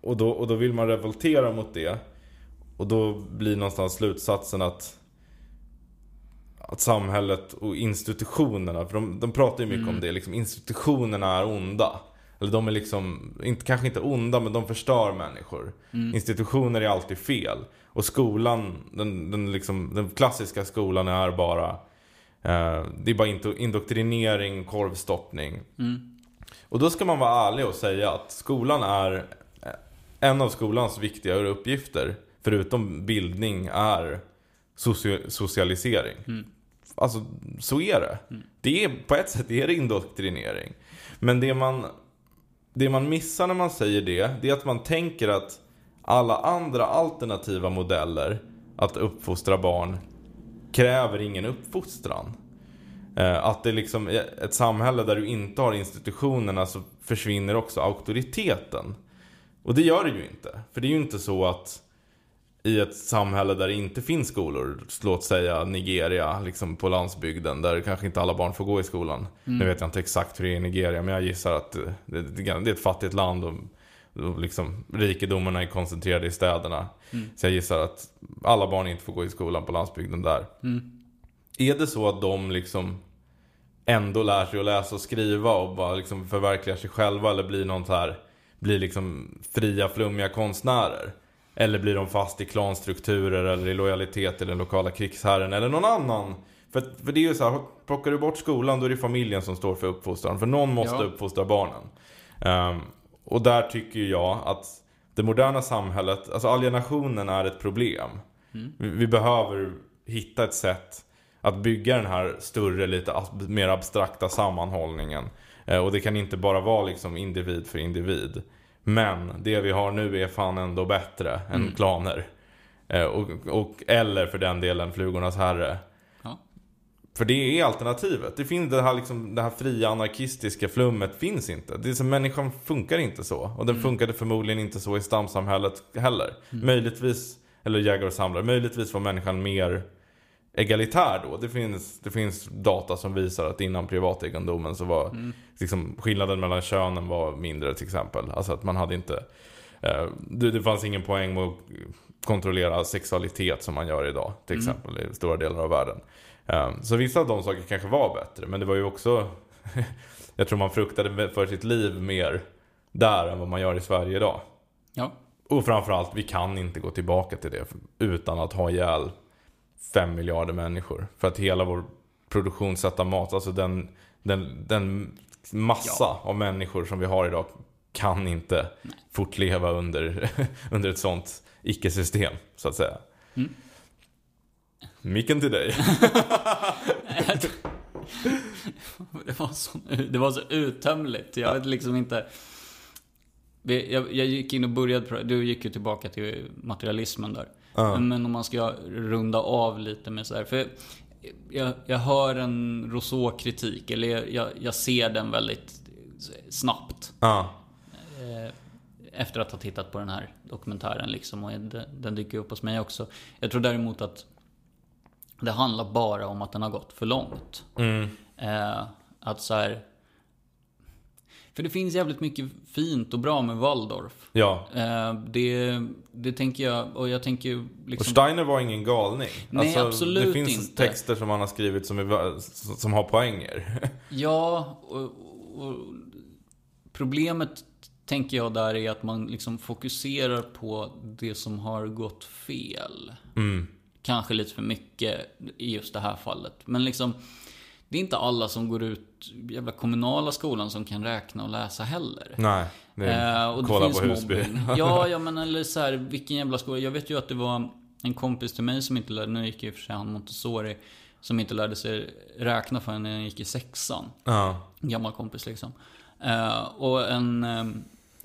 och, då, och då vill man revoltera mot det. Och då blir någonstans slutsatsen att att samhället och institutionerna, för de, de pratar ju mycket om det, liksom institutionerna är onda. Eller de är liksom, inte, kanske inte onda, men de förstör människor. Institutioner är alltid fel. Och skolan, den, den, liksom, den klassiska skolan är bara eh, Det är bara indoktrinering, korvstoppning. Och då ska man vara ärlig och säga att skolan är eh, En av skolans viktigare uppgifter Förutom bildning är socio- socialisering. Alltså, så är det. det är, på ett sätt är det indoktrinering. Men det man, det man missar när man säger det, det är att man tänker att alla andra alternativa modeller att uppfostra barn kräver ingen uppfostran. Eh, Att det liksom är ett samhälle där du inte har institutionerna så försvinner också auktoriteten. Och det gör det ju inte. För det är ju inte så att i ett samhälle där det inte finns skolor, låt säga Nigeria, liksom på landsbygden, där kanske inte alla barn får gå i skolan. Nu vet jag inte exakt hur det är i Nigeria, men jag gissar att det, det är ett fattigt land och, och liksom, rikedomarna är koncentrerade i städerna. Så jag gissar att alla barn inte får gå i skolan på landsbygden där. Är det så att de liksom ändå lär sig att läsa och skriva och bara liksom förverkligar sig själva eller blir någon så här, blir liksom fria flummiga konstnärer? Eller blir de fast i klanstrukturer eller i lojalitet till den lokala krigsherren eller någon annan? För, för det är ju så här, plockar du bort skolan då är det familjen som står för uppfostran. För någon måste Ja. uppfostra barnen. Ehm, och där tycker jag att det moderna samhället, alltså alienationen är ett problem. Vi, vi behöver hitta ett sätt att bygga den här större, lite ab- mer abstrakta sammanhållningen. Eh, och det kan inte bara vara liksom individ för individ. Men det vi har nu är fan ändå bättre än klaner. Eh, och, och, eller för den delen Flugornas herre. Ja. För det är alternativet. Det finns det här, liksom, det här fria anarkistiska flummet finns inte. Det är som människan funkar inte så. Och den funkade förmodligen inte så i stamsamhället heller. Möjligtvis, eller jägare och samlare, möjligtvis var människan mer egalitär då. Det finns, det finns data som visar att innan privategendomen så var liksom, skillnaden mellan könen var mindre till exempel. Alltså att man hade inte eh, det, det fanns ingen poäng med att kontrollera sexualitet som man gör idag till exempel i stora delar av världen. Eh, så vissa av de saker kanske var bättre men det var ju också Jag tror man fruktade för sitt liv mer där än vad man gör i Sverige idag. Ja. Och framförallt, vi kan inte gå tillbaka till det utan att ha ihjäl 5 miljarder människor. För att hela vår produktionssätt av mat, alltså den, den, den massa av människor som vi har idag kan inte fortleva under, under ett sånt icke-system, så att säga. Micken till dig. Det var så, det var så uttömligt. Jag vet liksom inte. Jag, jag gick in och började, du gick ju tillbaka till materialismen där. Men om man ska runda av lite med så här. För jag, jag hör en Rousseau-kritik, eller jag, jag, jag ser den väldigt snabbt. Eh, Efter att ha tittat på den här dokumentären liksom. Och den, den dyker upp hos mig också. Jag tror däremot att det handlar bara om att den har gått för långt. Mm. Eh, att så här. För det finns jävligt mycket fint och bra med Waldorf. Ja. Eh, det, det tänker jag, och jag tänker ju Och liksom... Steiner var ingen galning. Nej, absolut Det finns inte. texter som han har skrivit som, är, som har poänger. Ja, och, och problemet tänker jag där är att man liksom fokuserar på det som har gått fel. Mm. Kanske lite för mycket i just det här fallet. Men liksom, det är inte alla som går ut jävla kommunala skolan som kan räkna och läsa heller. Nej. Det är, Eh, och det kolla finns på Husby. mobbing. Ja, ja men eller så här, vilken jävla skola. Jag vet ju att det var en kompis till mig som inte lärde, nu gick ju i och för sig han Montessori, som inte lärde sig räkna förrän han gick i sexan. Ja. En gammal kompis liksom. Eh, och en... eh,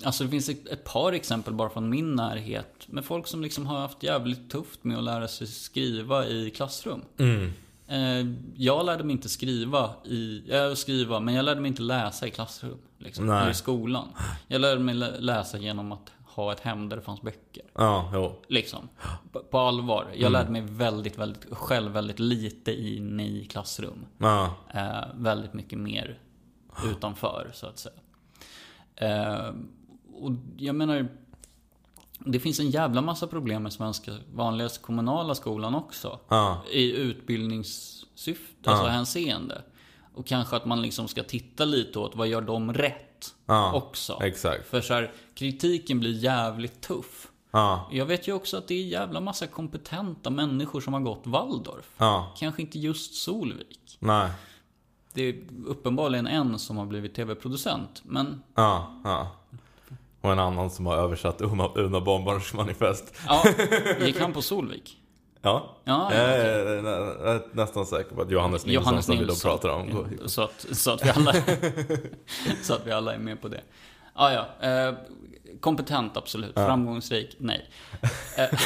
Alltså det finns ett, ett par exempel bara från min närhet. Med folk som liksom har haft jävligt tufft med att lära sig skriva i klassrum. Mm. Eh, jag lärde mig inte skriva i, äh, skriva, men jag lärde mig inte läsa i klassrum. Liksom, eller i skolan. Jag lärde mig lä- läsa genom att ha ett hem där det fanns böcker. Ja, jo. Liksom. På, allvar. Jag lärde mig väldigt, väldigt, själv väldigt lite inne i klassrum. Ja, Eh, väldigt mycket mer utanför, så att säga. Eh, och jag menar, det finns en jävla massa problem med svenska vanliga kommunala skolan också. ja, I utbildningssyfte, alltså Ja. hänseende. Och kanske att man liksom ska titta lite åt vad gör de rätt ja. också. Exakt. För så här, kritiken blir jävligt tuff. Ja, Jag vet ju också att det är jävla massa kompetenta människor som har gått Waldorf. Kanske inte just Solvik. Nej. Det är uppenbarligen en som har blivit tv-producent. Men Ja, ja. Och en annan som har översatt Una, Una Bombars manifest. ja, gick han på Solvik? Ja. Ja, jag ja, är nä- jag är nästan säker på att Johannes Nilsson Johannes som vi då pratar om. Ja, Så att, så, att vi alla, så att vi alla är med på det. Ah, ja, eh, kompetent absolut. Framgångsrik, nej. Eh,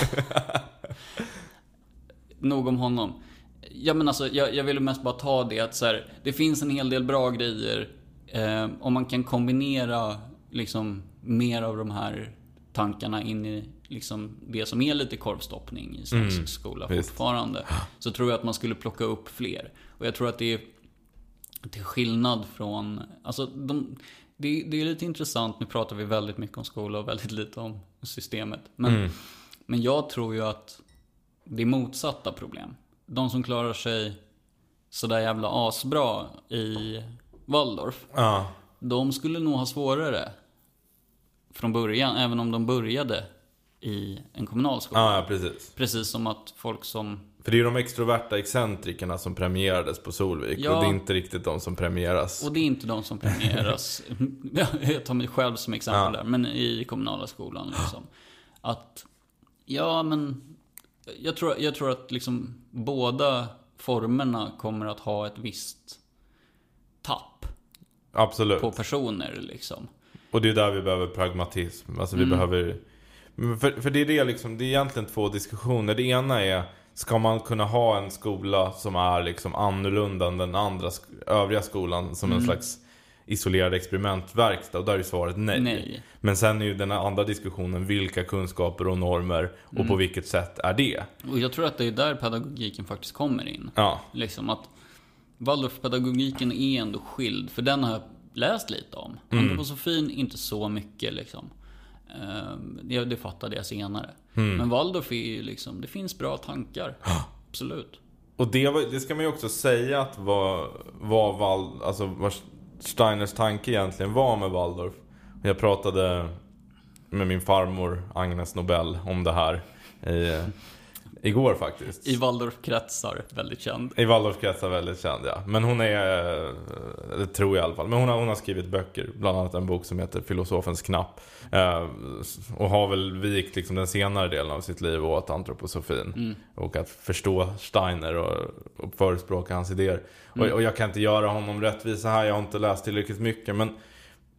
nog om honom. Ja men alltså, jag, jag ville mest bara ta det att så här, det finns en hel del bra grejer. Eh, om man kan kombinera liksom mer av de här tankarna in i liksom det som är lite korvstoppning i svensk skola visst. fortfarande. Så tror jag att man skulle plocka upp fler. Och jag tror att det är till skillnad från, alltså de, det, det är lite intressant, nu pratar vi väldigt mycket om skola och väldigt lite om systemet. Men, men jag tror ju att det är motsatta problem. De som klarar sig sådär jävla asbra i Waldorf, Ja, de skulle nog ha svårare från början, även om de började i en kommunal skola. ja, precis. Precis som att folk som För det är ju de extroverta excentrikerna som premierades på Solvik. Ja. Och det är inte riktigt de som premieras. Och det är inte de som premieras. jag tar mig själv som exempel Ja. där. Men i kommunala skolan liksom. Att, ja men. Jag tror, jag tror att liksom båda formerna kommer att ha ett visst tapp Absolut. på personer liksom. Och det är där vi behöver pragmatism. Alltså vi Mm. behöver... För, för det är det liksom, det är egentligen två diskussioner. Det ena är, ska man kunna ha en skola som är liksom annorlunda än den andra övriga skolan som Mm. en slags isolerad experimentverkstad? Och där är ju svaret nej. Nej. Men sen är ju den andra diskussionen, vilka kunskaper och normer och Mm. på vilket sätt är det? Och jag tror att det är där pedagogiken faktiskt kommer in. Ja, Liksom att Waldorfpedagogiken är ändå skild, för den har läst lite om. Mm. Antroposofin, inte så mycket liksom. Ehm, Det, fattade jag senare. Mm. Men Waldorf är ju liksom, det finns bra tankar. Absolut. Och det, var, det ska man ju också säga att vad, vad, Val, alltså vad Steiners tanke egentligen var med Waldorf. Jag pratade med min farmor Agnes Nobel om det här i, igår faktiskt. I Waldorfkretsar, väldigt känd. I Waldorfkretsar väldigt känd ja. Men hon är, det tror jag i alla fall. Men hon har, hon har skrivit böcker. Bland annat en bok som heter Filosofens knapp. Eh, och har väl vikt liksom den senare delen av sitt liv åt antroposofin. Och att förstå Steiner och, och förespråka hans idéer. Och, och jag kan inte göra honom rättvisa här. Jag har inte läst tillräckligt mycket. Men,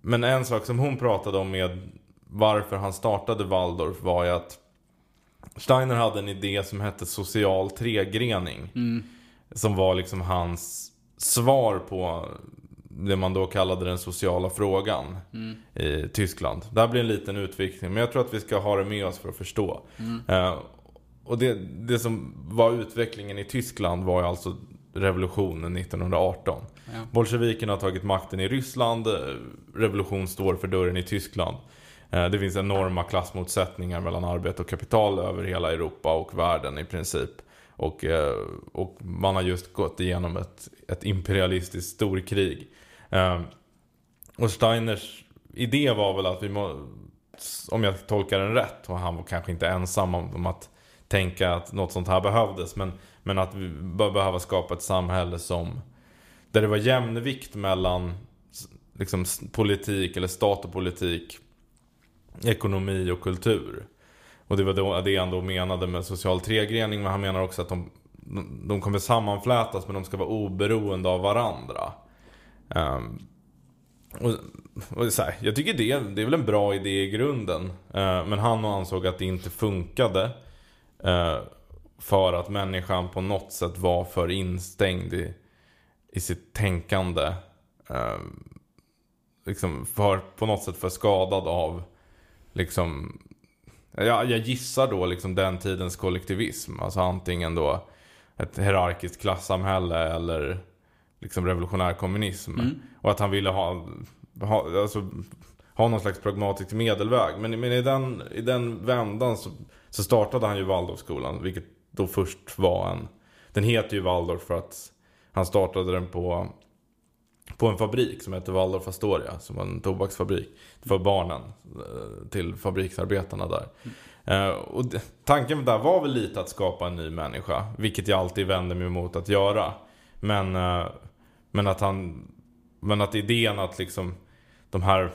men en sak som hon pratade om med varför han startade Waldorf var ju att Steiner hade en idé som hette social tregrening. Som var liksom hans svar på det man då kallade den sociala frågan i Tyskland. Det här blir en liten utvikning, men jag tror att vi ska ha det med oss för att förstå. Eh, och det, det som var utvecklingen i Tyskland var ju alltså revolutionen 1918. Ja. Bolsjevikerna har tagit makten i Ryssland, eh, revolution står för dörren i Tyskland. Eh, det finns enorma klassmotsättningar mellan arbete och kapital över hela Europa och världen i princip. Och, eh, och man har just gått igenom ett, ett imperialistiskt storkrig. Eh, och Steiners idé var väl att vi må, om jag tolkar den rätt, och han var kanske inte ensam om, att tänka att något sånt här behövdes, men, men att vi bör behöva skapa ett samhälle som där det var jämnvikt mellan liksom, politik eller stat och politik, ekonomi och kultur. Och det var då, det han då menade med social tregrening, men han menar också att de, de, kommer sammanflätas men de ska vara oberoende av varandra. Um, och, och så här, jag tycker det, det är väl en bra idé i grunden. Uh, men han ansåg att det inte funkade. Uh, för att människan på något sätt var för instängd i, i sitt tänkande. Uh, liksom för, på något sätt för skadad av liksom jag, jag gissar då liksom den tidens kollektivism. Alltså antingen då ett hierarkiskt klassamhälle eller liksom revolutionär kommunism. Mm. Och att han ville ha, ha, alltså, ha någon slags pragmatisk medelväg. Men, men i, den, i den vändan så, så startade han ju Waldorfskolan. Vilket då först var en... Den heter ju Waldorf för att han startade den på, på en fabrik som heter Waldorf Astoria. Som var en tobaksfabrik för barnen. eh, Till fabriksarbetarna där. Eh, och tanken där var väl lite att skapa en ny människa. Vilket jag alltid vänder mig emot att göra. Men, eh, men att han... Men att idén att liksom de här,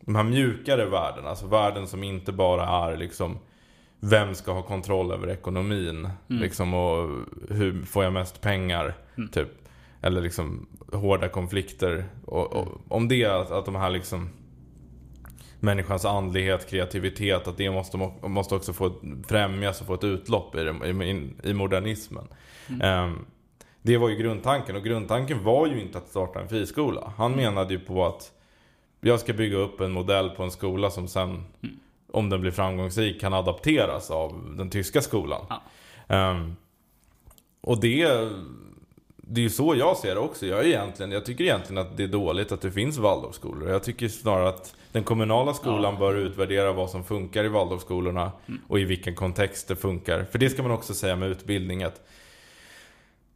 de här mjukare värdena, alltså värden som inte bara är liksom vem ska ha kontroll över ekonomin? Liksom, och hur får jag mest pengar? Typ. Eller liksom hårda konflikter. Och, och, om det, att, att de här liksom människans andlighet, kreativitet, att det måste, måste också få främjas och få ett utlopp i, det- i, i modernismen. Ehm, det var ju grundtanken och grundtanken var ju inte att starta en friskola. Han menade ju på att jag ska bygga upp en modell på en skola som sen, om den blir framgångsrik, kan adapteras av den tyska skolan. Ja. Ehm, och det, det är ju så jag ser det också. Jag, är egentligen, jag tycker egentligen att det är dåligt att det finns Waldorfskolor. Jag tycker snarare att den kommunala skolan Ja. bör utvärdera vad som funkar i Waldorfskolorna och i vilken kontext det funkar. För det ska man också säga med utbildning att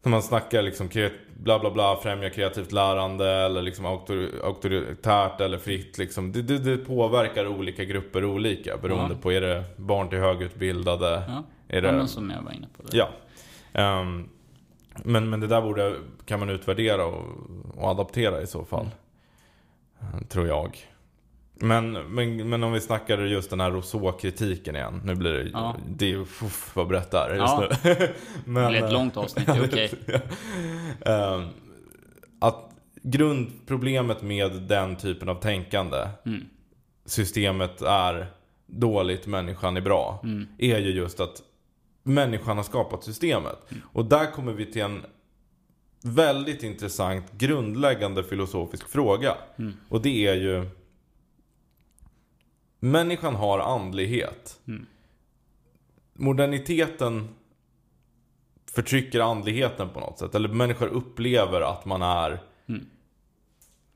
när man snackar liksom bla bla bla, främja kreativt lärande eller liksom auktor- auktoritärt eller fritt liksom. Det, det, det påverkar olika grupper olika beroende Ja. på, är det barn till högutbildade? Ja, Är ja det, men som jag var inne på. Det. Ja. Ehm, men, men det där borde, kan man utvärdera och, och adaptera i så fall. Eh, Tror jag. Men, men, men om vi snackar just den här Rousseau-kritiken igen. Nu blir det, Ja. det är ju, uff, vad brett det är just Ja. nu. Det men, blev ett eh, långt avsnitt, det är okej. Ehm, att grundproblemet med den typen av tänkande, Mm. systemet är dåligt, människan är bra, Mm. är ju just att människan har skapat systemet. Och där kommer vi till en väldigt intressant grundläggande filosofisk fråga. Mm. Och det är ju Människan har andlighet. Mm. Moderniteten förtrycker andligheten på något sätt. Eller människor upplever att man är Mm.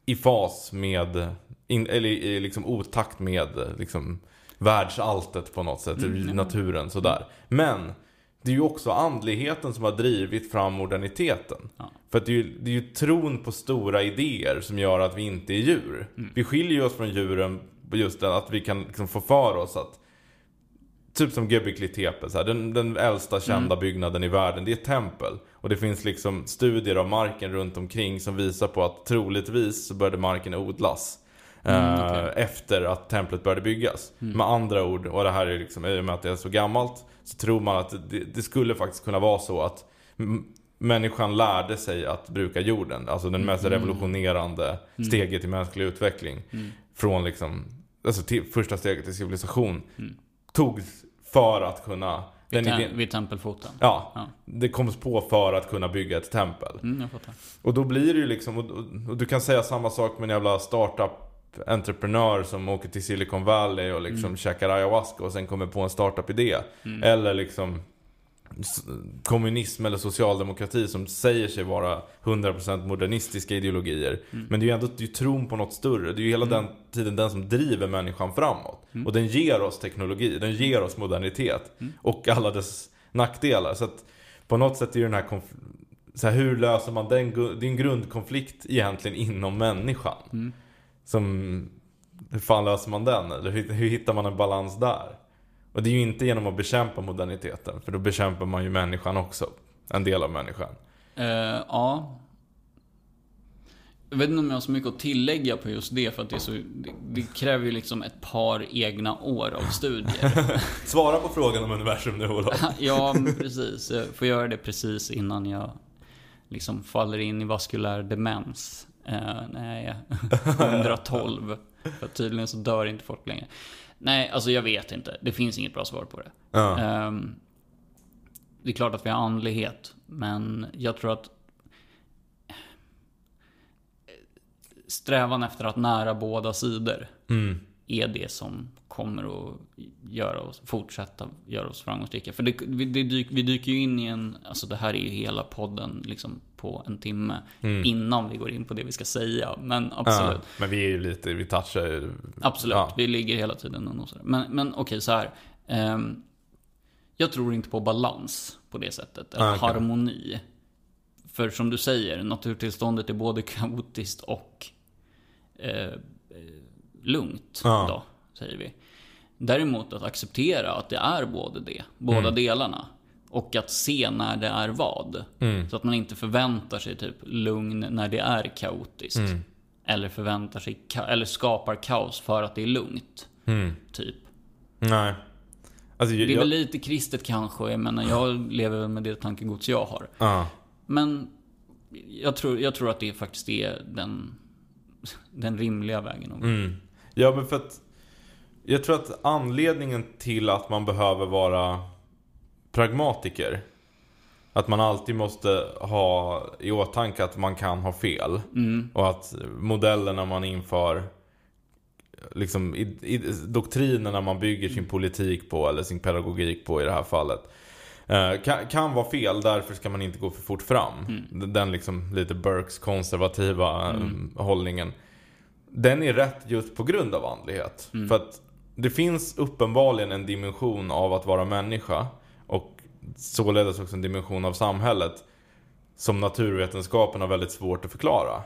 i fas med, in, eller i liksom otakt med liksom världsalltet på något sätt. Mm. Naturen sådär. Men det är ju också andligheten som har drivit fram moderniteten. Ja. För att det är, ju, det är ju tron på stora idéer som gör att vi inte är djur. Mm. Vi skiljer oss från djuren på just det att vi kan liksom få för oss att Typ som Göbekli Tepe, så här, den, den äldsta kända byggnaden i världen, det är ett tempel. Och det finns liksom studier av marken runt omkring som visar på att troligtvis så började marken odlas. Mm, eh, okej. Efter att templet började byggas. Med andra ord, och det här är liksom, i och med att det är så gammalt, så tror man att det, det skulle faktiskt kunna vara så att människan lärde sig att bruka jorden. Alltså den mest revolutionerande steget i mänsklig utveckling. Från liksom, alltså till, första steget till civilisation. Togs för att kunna... Vid, Den idén, vid tempelfoten. ja, Ja. det koms på för att kunna bygga ett tempel. Mm. Och då blir det ju liksom, och, och, och du kan säga samma sak med en jävla startup entreprenör som åker till Silicon Valley och liksom käkar ayahuasca och sen kommer på en startup-idé. Eller liksom kommunism eller socialdemokrati som säger sig vara 100% modernistiska ideologier. Men det är ju ändå det är tron på något större. Det är ju hela den tiden den som driver människan framåt. Och den ger oss teknologi, den ger oss modernitet. Och alla dess nackdelar. Så att på något sätt är ju den här konf- så här, hur löser man den? Det är en grundkonflikt egentligen inom människan. Som, hur fan löser man den? Eller hur, hur hittar man en balans där? Och det är ju inte genom att bekämpa moderniteten. För då bekämpar man ju människan också. En del av människan. Eh, ja. Jag vet inte om jag har så mycket att tillägga på just det, för att det, så, det, det kräver ju liksom ett par egna år av studier. Svara på frågan om universum nu Olof. ja, precis. Jag får göra det precis innan jag liksom faller in i vaskulär demens. Eh, när jag är 112. För tydligen så dör inte folk längre. Nej, alltså jag vet inte. Det finns inget bra svar på det. Ja. Ehm, det är klart att vi har andlighet, men jag tror att strävan efter att nära båda sidor Mm. Är det som kommer att göra oss, fortsätta göra oss framgångsrika. För det, vi, det dyk, vi dyker ju in i en, alltså det här är ju hela podden liksom på en timme innan vi går in på det vi ska säga. Men absolut. Ja, men vi är ju lite, vi touchar ju. Absolut, Ja. vi ligger hela tiden och nosar. Men, men okej, så här. Ehm, jag tror inte på balans på det sättet. Eller Ah, okej. harmoni. För som du säger, naturtillståndet är både kaotiskt och eh, lugnt. Ja. Då, säger vi. Däremot att acceptera att det är både det, båda Mm. delarna. Och att se när det är vad. Mm. Så att man inte förväntar sig typ lugn när det är kaotiskt. Mm. Eller förväntar sig, eller skapar kaos för att det är lugnt. Mm. Typ. Nej. Alltså, Det är jag, väl lite kristet kanske, jag menar jag lever väl med det tankegods jag har. ja. Men jag tror, jag tror att det faktiskt är den, den rimliga vägen att gå. Mm. Ja, men för att jag tror att anledningen till att man behöver vara pragmatiker att man alltid måste ha i åtanke att man kan ha fel. Mm. Och att modellerna man inför, liksom i, i, doktrinerna man bygger sin politik på, eller sin pedagogik på i det här fallet. eh, Kan, kan vara fel, därför ska man inte gå för fort fram. Den liksom lite Burkes konservativa eh, hållningen. Den är rätt just på grund av andlighet. För att det finns uppenbarligen en dimension av att vara människa. Och således också en dimension av samhället. Som naturvetenskapen har väldigt svårt att förklara.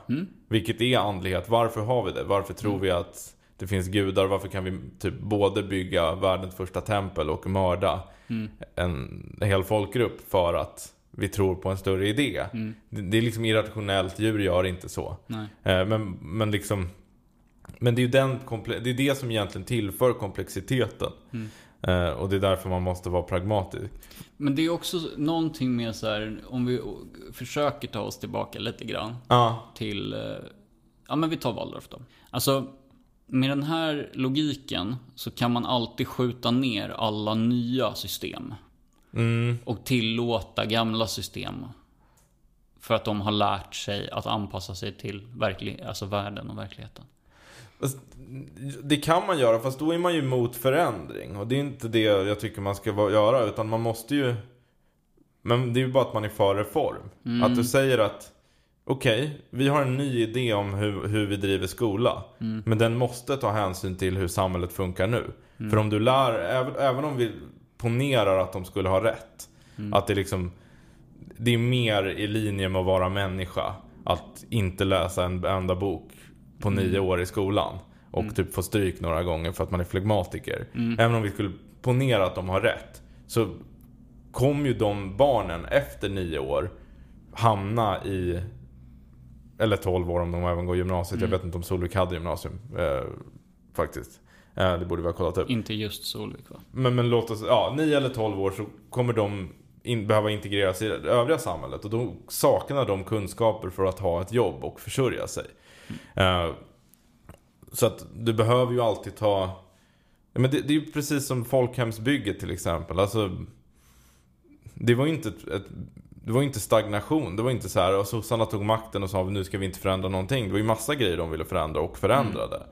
Vilket är andlighet? Varför har vi det? Varför tror vi att det finns gudar? Varför kan vi typ både bygga världens första tempel och mörda en hel folkgrupp för att vi tror på en större idé? Det, det är liksom irrationellt, djur gör inte så. Eh, Men, men liksom Men det är ju den det, är det som egentligen tillför komplexiteten. Eh, och det är därför man måste vara pragmatisk. Men det är också någonting med så här, om vi försöker ta oss tillbaka lite grann Ja. till, eh, ja men vi tar Waldorf då. Alltså, med den här logiken så kan man alltid skjuta ner alla nya system. Mm. Och tillåta gamla system. För att de har lärt sig att anpassa sig till verklig, alltså världen och verkligheten. Det kan man göra, fast då är man ju emot förändring. Och det är inte det jag tycker man ska göra, utan man måste ju... Men det är ju bara att man är för reform. Att du säger att Okej, vi har en ny idé om hur, hur vi driver skola. Men den måste ta hänsyn till hur samhället funkar nu. För om du lär, även, även om vi ponerar att de skulle ha rätt. Att det liksom Det är mer i linje med att vara människa. Att inte läsa en enda bok på nio år i skolan. Och typ få stryk några gånger för att man är flegmatiker. Även om vi skulle ponera att de har rätt. Så kommer ju de barnen efter nio år hamna i eller 12 år om de även går gymnasiet. Jag vet inte om Solvik hade gymnasium. Eh, faktiskt. Eh, det borde vi ha kollat upp. Inte just Solvik va? Men, men låt oss, ja 9 eller 12 år så kommer de in, behöva integreras i det övriga samhället. Och då saknar de kunskaper för att ha ett jobb och försörja sig. Eh, så att du behöver ju alltid ta... Men det, det är ju precis som folkhemsbygget till exempel. Alltså, det var ju inte ett, ett det var inte stagnation. Det var inte så här och sossarna tog makten och sa nu ska vi inte förändra någonting. Det var ju massa grejer de ville förändra och förändrade.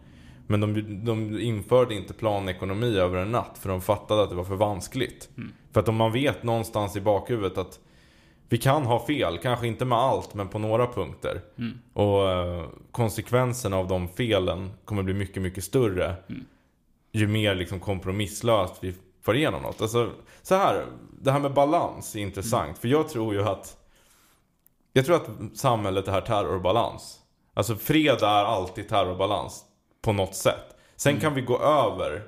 Men de, de införde inte planekonomi över en natt för de fattade att det var för vanskligt. För att om man vet någonstans i bakhuvudet att vi kan ha fel, kanske inte med allt men på några punkter. Och eh, konsekvenserna av de felen kommer bli mycket, mycket större. Ju mer liksom kompromisslöst vi får igenom något. Alltså, så här, det här med balans är intressant. För jag tror ju att Jag tror att samhället är terrorbalans. Alltså fred är alltid terrorbalans. På något sätt. Sen kan vi gå över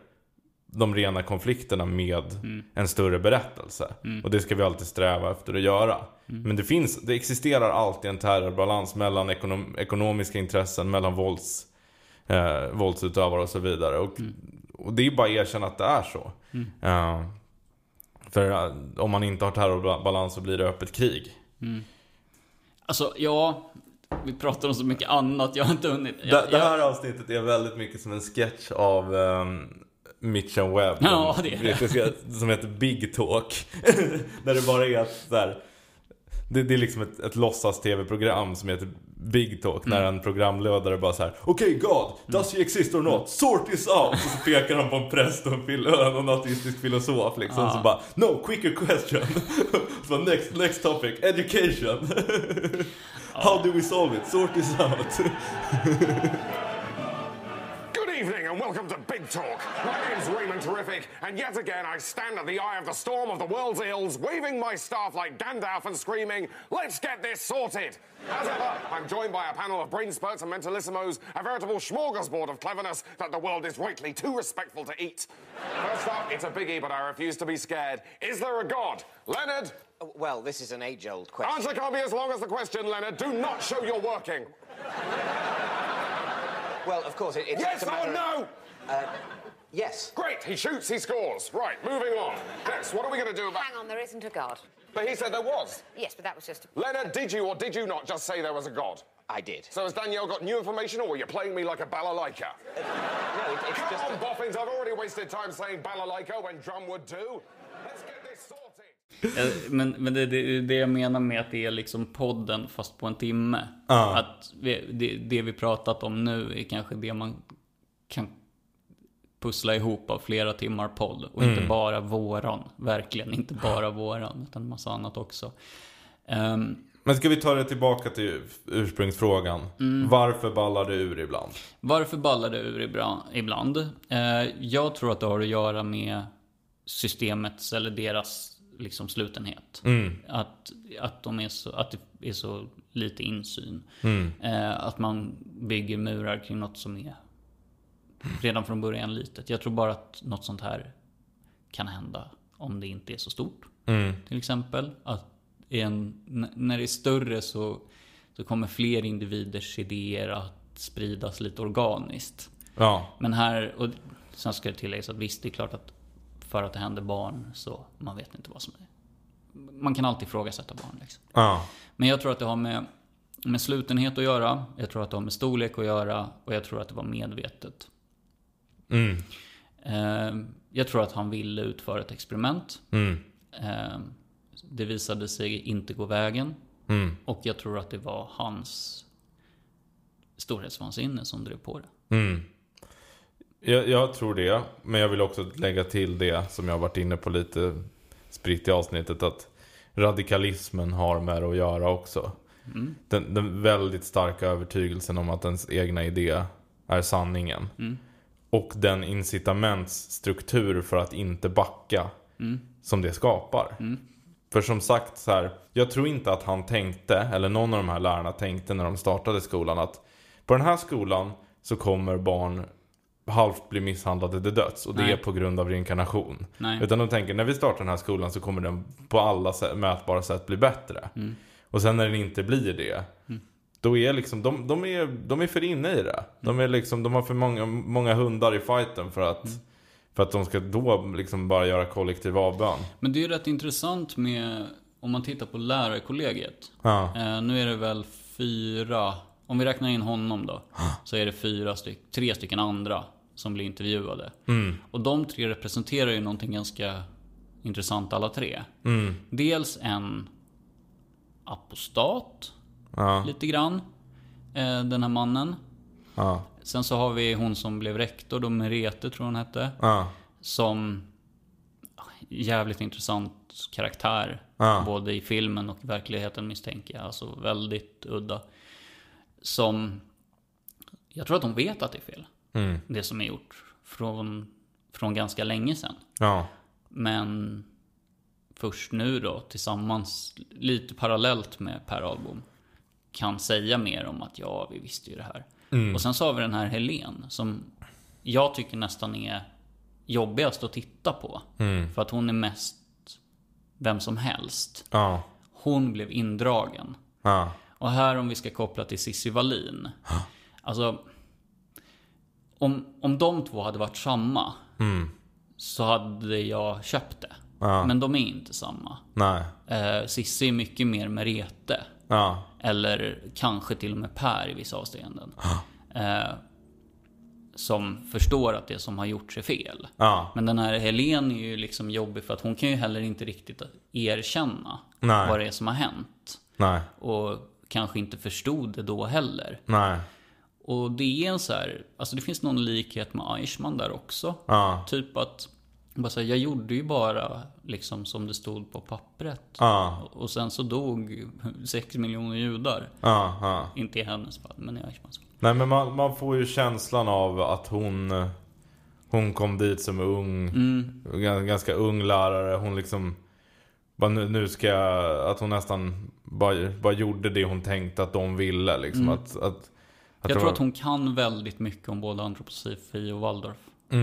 de rena konflikterna med en större berättelse. Och det ska vi alltid sträva efter att göra. Men det finns, det existerar alltid en terrorbalans mellan ekonom, ekonomiska intressen, mellan vålds, eh, våldsutövare och så vidare. Och, och det är bara att erkänna att det är så. Eh, för eh, om man inte har terrorbalans så blir det öppet krig. Alltså, ja. Vi pratar om så mycket annat, jag har inte hunnit. Det, Jag, det jag, här avsnittet är väldigt mycket som en sketch av ehm, Mitch and Webb. Ja, det är det. Som heter Big Talk. Där det bara är så här, det, det är liksom ett, ett låtsas-tv-program som heter Big Talk. Mm. en programledare bara så här: Okej God, does he exist or not? Sort this out! Och så pekar han på en präst och en, fil- en ateistisk filosof liksom. Ja. Så bara No, quicker question! så next, next topic, education! How do we solve it? Sort this out! And welcome to Big Talk. My name's Raymond Terrific, and yet again I stand at the eye of the storm of the world's ills, waving my staff like Gandalf and screaming, Let's get this sorted! As ever, I'm joined by a panel of brain spurts and mentalissimos, a veritable smorgasbord of cleverness that the world is rightly too respectful to eat. First up, it's a biggie, but I refuse to be scared. Is there a god? Leonard? Oh, Well, this is an age-old question. Answer can't be as long as the question, Leonard. Do not show you're working. Well, of course, it, it's, Yes it's a matter or of- no? Uh, yes. Great, he shoots, he scores. Right, moving on. Next, what are we going to do about... Hang on, there isn't a god. But he said there was. Yes, but that was just. Leonard, did you or did you not just say there was a god? I did. So has Danielle got new information or were you playing me like a balalaika? Uh, no, it, it's Come just. on, boffins, I've already wasted time saying balalaika when drum would do. Men, men det är det, det jag menar med att det är liksom podden fast på en timme. Ja. Att vi, det, det vi pratat om nu är kanske det man kan pussla ihop av flera timmar podd. Och inte bara våran. Verkligen inte bara våran. Utan massa annat också. Ehm, Men ska vi ta det tillbaka till ursprungsfrågan? Varför ballar det ur ibland? Varför ballar det ur ibland? Eh, jag tror att det har att göra med systemets eller deras liksom slutenhet. Att, att, de är så, att det är så lite insyn. Eh, att man bygger murar kring något som är redan från början litet. Jag tror bara att något sånt här kan hända om det inte är så stort. Till exempel. Att en, när det är större så, så kommer fler individers idéer att spridas lite organiskt. Ja, Men här, och sen ska det tilläggas att visst, det är klart att för att det händer barn så man vet inte vad som är. Man kan alltid ifrågasätta barn liksom. ja, Men jag tror att det har med, med slutenhet att göra. Jag tror att det har med storlek att göra. Och jag tror att det var medvetet. mm, Eh, jag tror att han ville utföra ett experiment. mm, Eh, det visade sig inte gå vägen. mm, Och jag tror att det var hans storhetsvansinne som drev på det. mm. Jag, jag tror det, men jag vill också lägga till det som jag varit inne på lite spritt i avsnittet. Att radikalismen har med det att göra också. Den, den väldigt starka övertygelsen om att ens egna idé är sanningen. Och den incitamentsstruktur för att inte backa som det skapar. För som sagt så här, jag tror inte att han tänkte, eller någon av de här lärarna tänkte när de startade skolan att på den här skolan så kommer barn halvt bli misshandlade till döds och det Nej. är på grund av reinkarnation. Nej. Utan de tänker när vi startar den här skolan så kommer den på alla mätbara sätt bli bättre. Och sen när den inte blir det, då är liksom, de, de, är, de är för inne i det. De, är liksom, de har för många, många hundar i fighten för att, för att de ska då liksom bara göra kollektiv avbön. Men det är ju rätt intressant med, om man tittar på lärarkollegiet. Ja. Eh, nu är det väl fyra, om vi räknar in honom då. Så är det fyra styck, tre stycken andra som blir intervjuade. Och de tre representerar ju någonting ganska intressant alla tre. Dels en apostat, Ja. lite grann. Eh, den här mannen. Ja. Sen så har vi hon som blev rektor då, Merete tror hon hette. Ja. Som jävligt intressant karaktär. Både i filmen och i verkligheten misstänker jag. Alltså väldigt udda. Som... Jag tror att de vet att det är fel. Mm. Det som är gjort. Från, från ganska länge sedan. Ja. Men först nu då tillsammans, lite parallellt med Per Ahlbom, kan säga mer om att ja, vi visste ju det här. Och sen så har vi den här Helen som jag tycker nästan är jobbigast att titta på. För att hon är mest vem som helst. Ja. Hon blev indragen. Ja. Och här om vi ska koppla till Cissi Wallin. Alltså, om, om de två hade varit samma så hade jag köpt det. Men de är inte samma. Nej. Eh, Cissi är mycket mer Merete. Ja. Eller kanske till och med Per i vissa avseenden. Eh, som förstår att det som har gjorts är fel. Ja. Men den här Helen är ju liksom jobbig för att hon kan ju heller inte riktigt erkänna Nej. vad det är som har hänt. Nej. Och kanske inte förstod det då heller. Nej. Och det är en så här, alltså det finns någon likhet med Eichmann där också. Ja. Typ att, bara så här, jag gjorde ju bara liksom som det stod på pappret. Ja. Och sen så dog 6 miljoner judar. Ja. Inte i hennes fall, men i Eichmanns fall. Nej men man, man får ju känslan av att hon Hon kom dit som ung ga- Ganska ung lärare Hon liksom bara nu, nu ska jag Att hon nästan bara, bara gjorde det hon tänkte att de ville liksom att, att, att Jag tror var- att hon kan väldigt mycket om både antroposofi och Waldorf.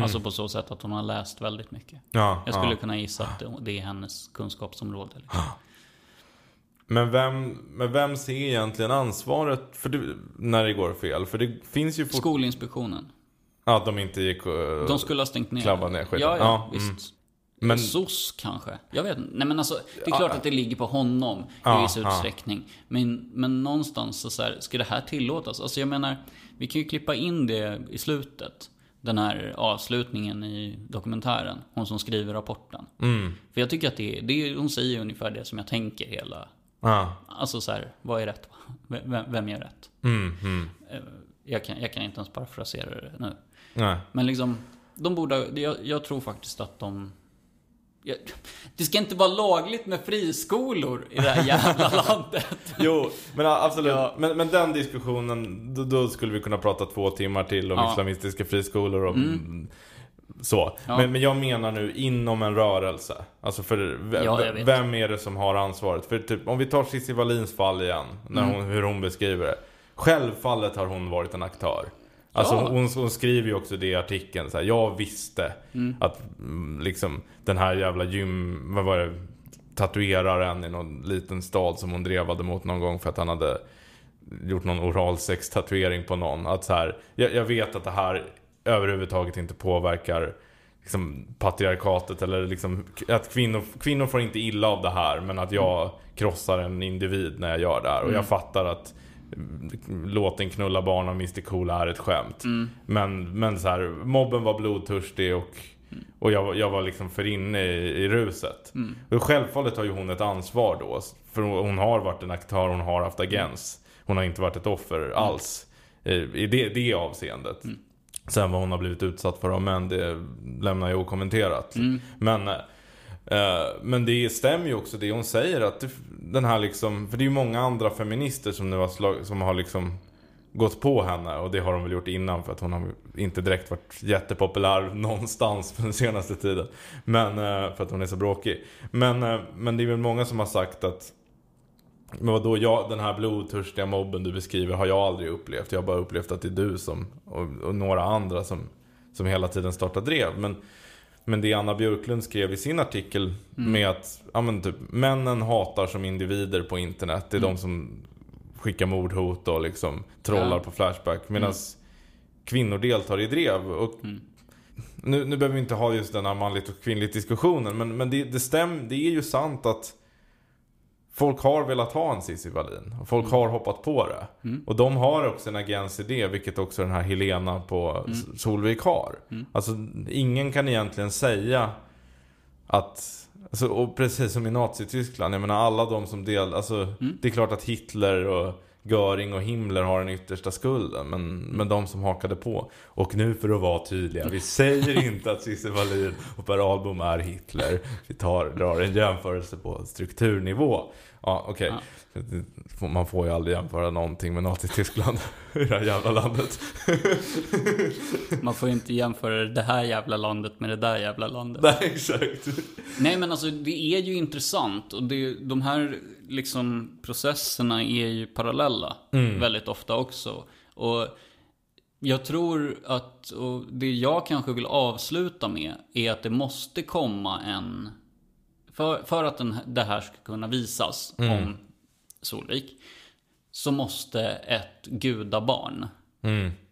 Alltså på så sätt att hon har läst väldigt mycket. ja, Jag skulle ja. kunna gissa att det- är hennes kunskapsområde. Liksom. Men vem, men vem ser egentligen ansvaret för det, när det går fel? För det finns ju fort... Skolinspektionen. Ja, att de inte gick och... De skulle ha stängt ner. Klabba ner skiten. Ja, ja, Ja, visst. mm. Men- SOS kanske? Jag vet inte. Nej men alltså, det är klart att det ligger på honom i Ja, viss utsträckning. Men, men någonstans så, så här, ska det här tillåtas? Alltså jag menar, vi kan ju klippa in det i slutet. Den här avslutningen i dokumentären. Hon som skriver rapporten. Mm. För jag tycker att det, det hon säger ungefär det som jag tänker hela... Alltså så här, vad är rätt? Vem, vem gör rätt? Mm, mm. Eh, Jag kan, jag kan inte ens parafrasera det nu. Nej. Men liksom, de borde, jag, jag tror faktiskt att de... Det ska inte vara lagligt med friskolor i det här jävla landet. Jo, men absolut. Ja. Men, men den diskussionen, då, då skulle vi kunna prata två timmar till om Ja. islamistiska friskolor och så. Ja. Men, men jag menar nu inom en rörelse. Alltså för v- Ja, jag vet. vem är det som har ansvaret? För typ, om vi tar Cissi Wallins fall igen, när Mm. hon, hur hon beskriver det. Självfallet har hon varit en aktör. Alltså Ja. hon, hon skriver ju också det i artikeln så här, Jag visste Mm. att mm, liksom den här jävla gym, vad var det? Tatueraren i någon liten stad som hon drevade mot någon gång för att han hade gjort någon oralsex-tatuering på någon. Att så här, jag, jag vet att det här överhuvudtaget inte påverkar liksom, patriarkatet eller liksom, att kvinnor, kvinnor får inte illa av det här men att jag krossar en individ när jag gör det här. Och jag fattar att mm, låt en knulla barn av Mr Cool är ett skämt. Men, men så här, mobben var blodtörstig och, och jag, jag var liksom för inne i, i ruset. Och självfallet har ju hon ett ansvar då. För hon har varit en aktör, hon har haft agens. Hon har inte varit ett offer alls. eh, I det, det avseendet. Sen vad hon har blivit utsatt för av män, det lämnar jag okommenterat. Men, eh, men det stämmer ju också det hon säger att det, den här liksom, för det är ju många andra feminister som nu har, slag, som har liksom gått på henne och det har de väl gjort innan för att hon har inte direkt varit jättepopulär någonstans på den senaste tiden. Men eh, för att hon är så bråkig. Men, eh, men det är väl många som har sagt att men vadå, jag, den här blodtörstiga mobben du beskriver har jag aldrig upplevt. Jag har bara upplevt att det är du som, och, och några andra som, som hela tiden startar drev. Men, men det Anna Björklund skrev i sin artikel med att ja, men typ, männen hatar som individer på internet. Det är de som skickar mordhot och liksom trollar Ja. på Flashback. Medan kvinnor deltar i drev. Och nu, nu behöver vi inte ha just den här manligt och kvinnligt diskussionen. Men, men det, det stämmer, det är ju sant att Folk har velat ha en Cissi Wallin. Och folk har hoppat på det. Och de har också en agens i det, vilket också den här Helena på S- Solvik har. Alltså, ingen kan egentligen säga att... Alltså, och precis som i Nazityskland, jag menar alla de som del... Alltså, det är klart att Hitler och Göring och Himmler har den yttersta skulden. Men, men de som hakade på. Och nu för att vara tydliga, vi säger inte att Cissi Wallin och Per Ahlbom är Hitler. Vi tar, drar en jämförelse på strukturnivå. Ja, okej. Man får ju aldrig jämföra någonting med Nazityskland i det här jävla landet. Man får ju inte jämföra det här jävla landet med det där jävla landet. Nej, exakt. Nej men alltså det är ju intressant och det, de här liksom processerna är ju parallella väldigt ofta också. Och jag tror att, och det jag kanske vill avsluta med är att det måste komma en, för, för att den, det här ska kunna visas om Solvik, så måste ett gudabarn,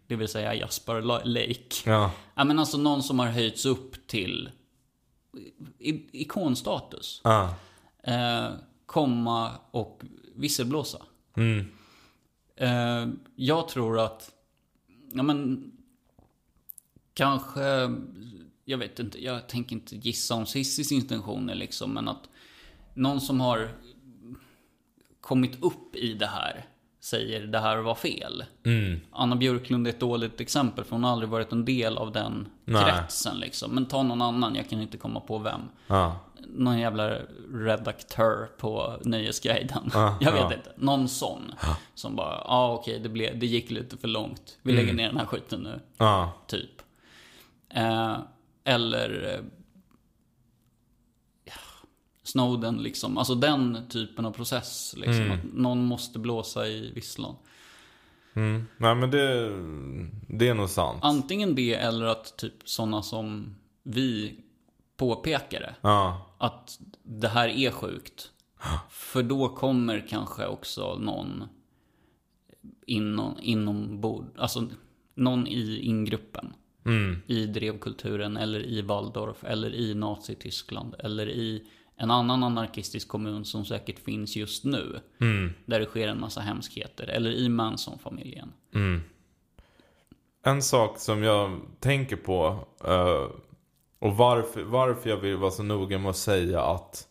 det vill säga Jasper Lake, Ja. Ja men alltså någon som har höjts upp till ikonstatus. Ja. Eh, komma och visselblåsa. Mm. Eh, jag tror att, ja men, Kanske, jag vet inte, jag tänker inte gissa om Cissis intentioner liksom, men att någon som har kommit upp i det här säger det här var fel. Anna Björklund är ett dåligt exempel för hon har aldrig varit en del av den Nej. kretsen liksom. Men ta någon annan, jag kan inte komma på vem. Ja. Någon jävla redaktör på Nöjesguiden. Ja, jag vet ja. inte. Någon sån. Som bara, ja ah, okej det, blev- det gick lite för långt. Vi Mm. lägger ner den här skiten nu. Typ. Eh, eller eh, ja, Snowden liksom. Alltså den typen av process. Liksom. Mm. Att någon måste blåsa i visslan. Nej men det, det är nog sant. Antingen det eller att typ sådana som vi påpekar det. Ja. Att det här är sjukt. För då kommer kanske också någon inom, inom bord, alltså någon i ingruppen. I drevkulturen eller i Waldorf eller i Nazityskland eller i en annan anarkistisk kommun som säkert finns just nu. Där det sker en massa hemskheter. Eller i Manson-familjen. En sak som jag tänker på eh, och varför, varför jag vill vara så noga med att säga att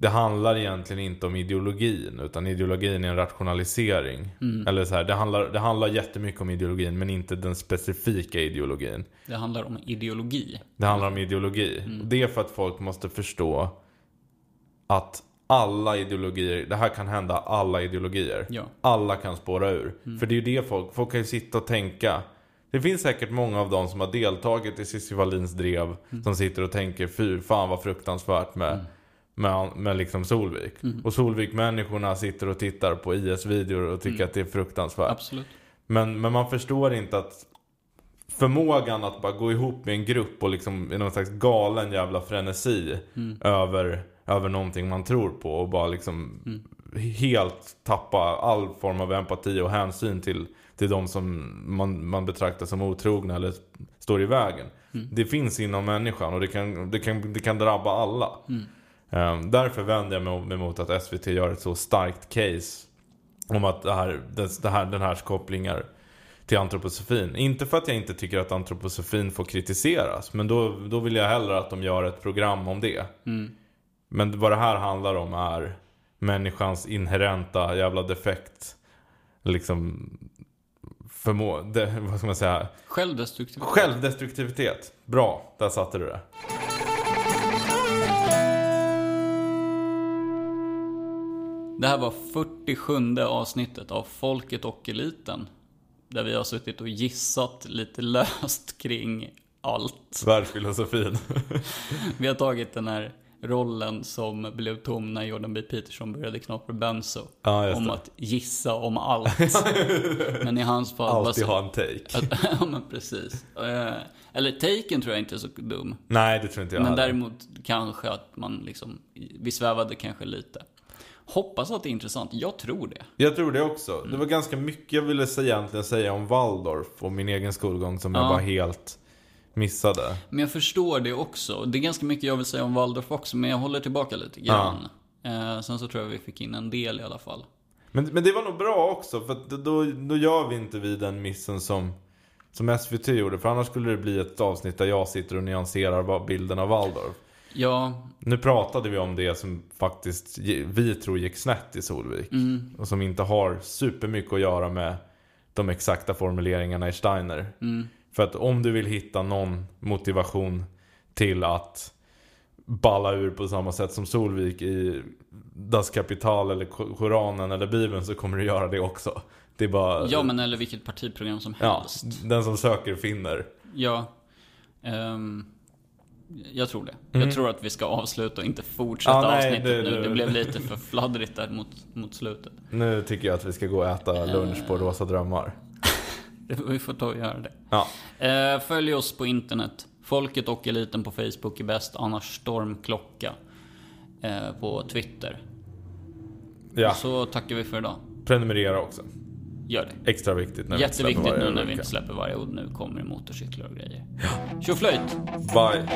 det handlar egentligen inte om ideologin utan ideologin är en rationalisering. Eller så här, det handlar, det handlar jättemycket om ideologin men inte den specifika ideologin. Det handlar om ideologi. Det handlar om ideologi. Och Det är för att folk måste förstå att alla ideologier, det här kan hända alla ideologier. Ja. Alla kan spåra ur. För det är ju det folk, folk kan ju sitta och tänka. Det finns säkert många av dem som har deltagit i Cissi Wallins drev som sitter och tänker fy fan vad fruktansvärt med, med, med liksom Solvik. Och Solvik-människorna sitter och tittar på IS-videor och tycker att det är fruktansvärt. Absolut. Men, men man förstår inte att förmågan att bara gå ihop med en grupp och liksom i någon slags galen jävla frenesi över, över någonting man tror på och bara liksom helt tappa all form av empati och hänsyn till, till de som man, man betraktar som otrogna eller står i vägen. Det finns inom människan och det kan, det kan, det kan drabba alla. Ehm, därför vänder jag mig- mot att SVT gör ett så starkt case om att det här, det, här, den här kopplingar till antroposofin. Inte för att jag inte tycker att antroposofin får kritiseras. Men då, då vill jag hellre att de gör ett program om det. Men vad det här handlar om är människans inherenta jävla defekt. Liksom förmå... Det, vad ska man säga? Självdestruktivt. Självdestruktivitet. Bra, där satte du det. Det här var 47 avsnittet av Folket och Eliten. Där vi har suttit och gissat lite löst kring allt. Världsfilosofin. Vi har tagit den här rollen som blev tom när Jordan B. Peterson började knapra benzo. Just om det. att gissa om allt. Men i hans fall... Alltid ha en take. att, Ja men precis. Eh, Eller taken tror jag inte är så dum. Nej, det tror inte jag Men heller. däremot kanske att man liksom, vi svävade kanske lite. Hoppas att det är intressant. Jag tror det. Jag tror det också. Det var ganska mycket jag ville säga, egentligen säga om Waldorf och min egen skolgång som jag Ja. bara helt missade. Men jag förstår det också. Det är ganska mycket jag vill säga om Waldorf också, men jag håller tillbaka lite grann. Eh, sen så tror jag vi fick in en del i alla fall. Men, men det var nog bra också, för då, då gör vi inte vi den missen som, som SVT gjorde. För annars skulle det bli ett avsnitt där jag sitter och nyanserar bilden av Waldorf. Ja, Nu pratade vi om det som faktiskt vi tror gick snett i Solvik. Och som inte har supermycket att göra med de exakta formuleringarna i Steiner. För att om du vill hitta någon motivation till att balla ur på samma sätt som Solvik i Das Kapital eller Ko- Koranen eller Bibeln så kommer du göra det också. Det är bara... ja men eller vilket partiprogram som ja, helst. den som söker finner. Ja. Ehm, jag tror det. Jag tror att vi ska avsluta och inte fortsätta Mm. Ja, nej, avsnittet det- nu. det- blev lite för fladdrigt där mot, mot slutet. Nu tycker jag att vi ska gå och äta lunch på Rosa Drömmar. Vi får ta och göra det. Ja, Eh, följ oss på internet. Folket och Eliten på Facebook är bäst, annars Stormklocka eh, på Twitter. ja. Så tackar vi för idag. prenumerera också. Gör det. Extra viktigt när vi Jätteviktigt varje nu när vi inte släpper varje och nu kommer det motorcyklar och grejer. Tjoflöjt! Bye.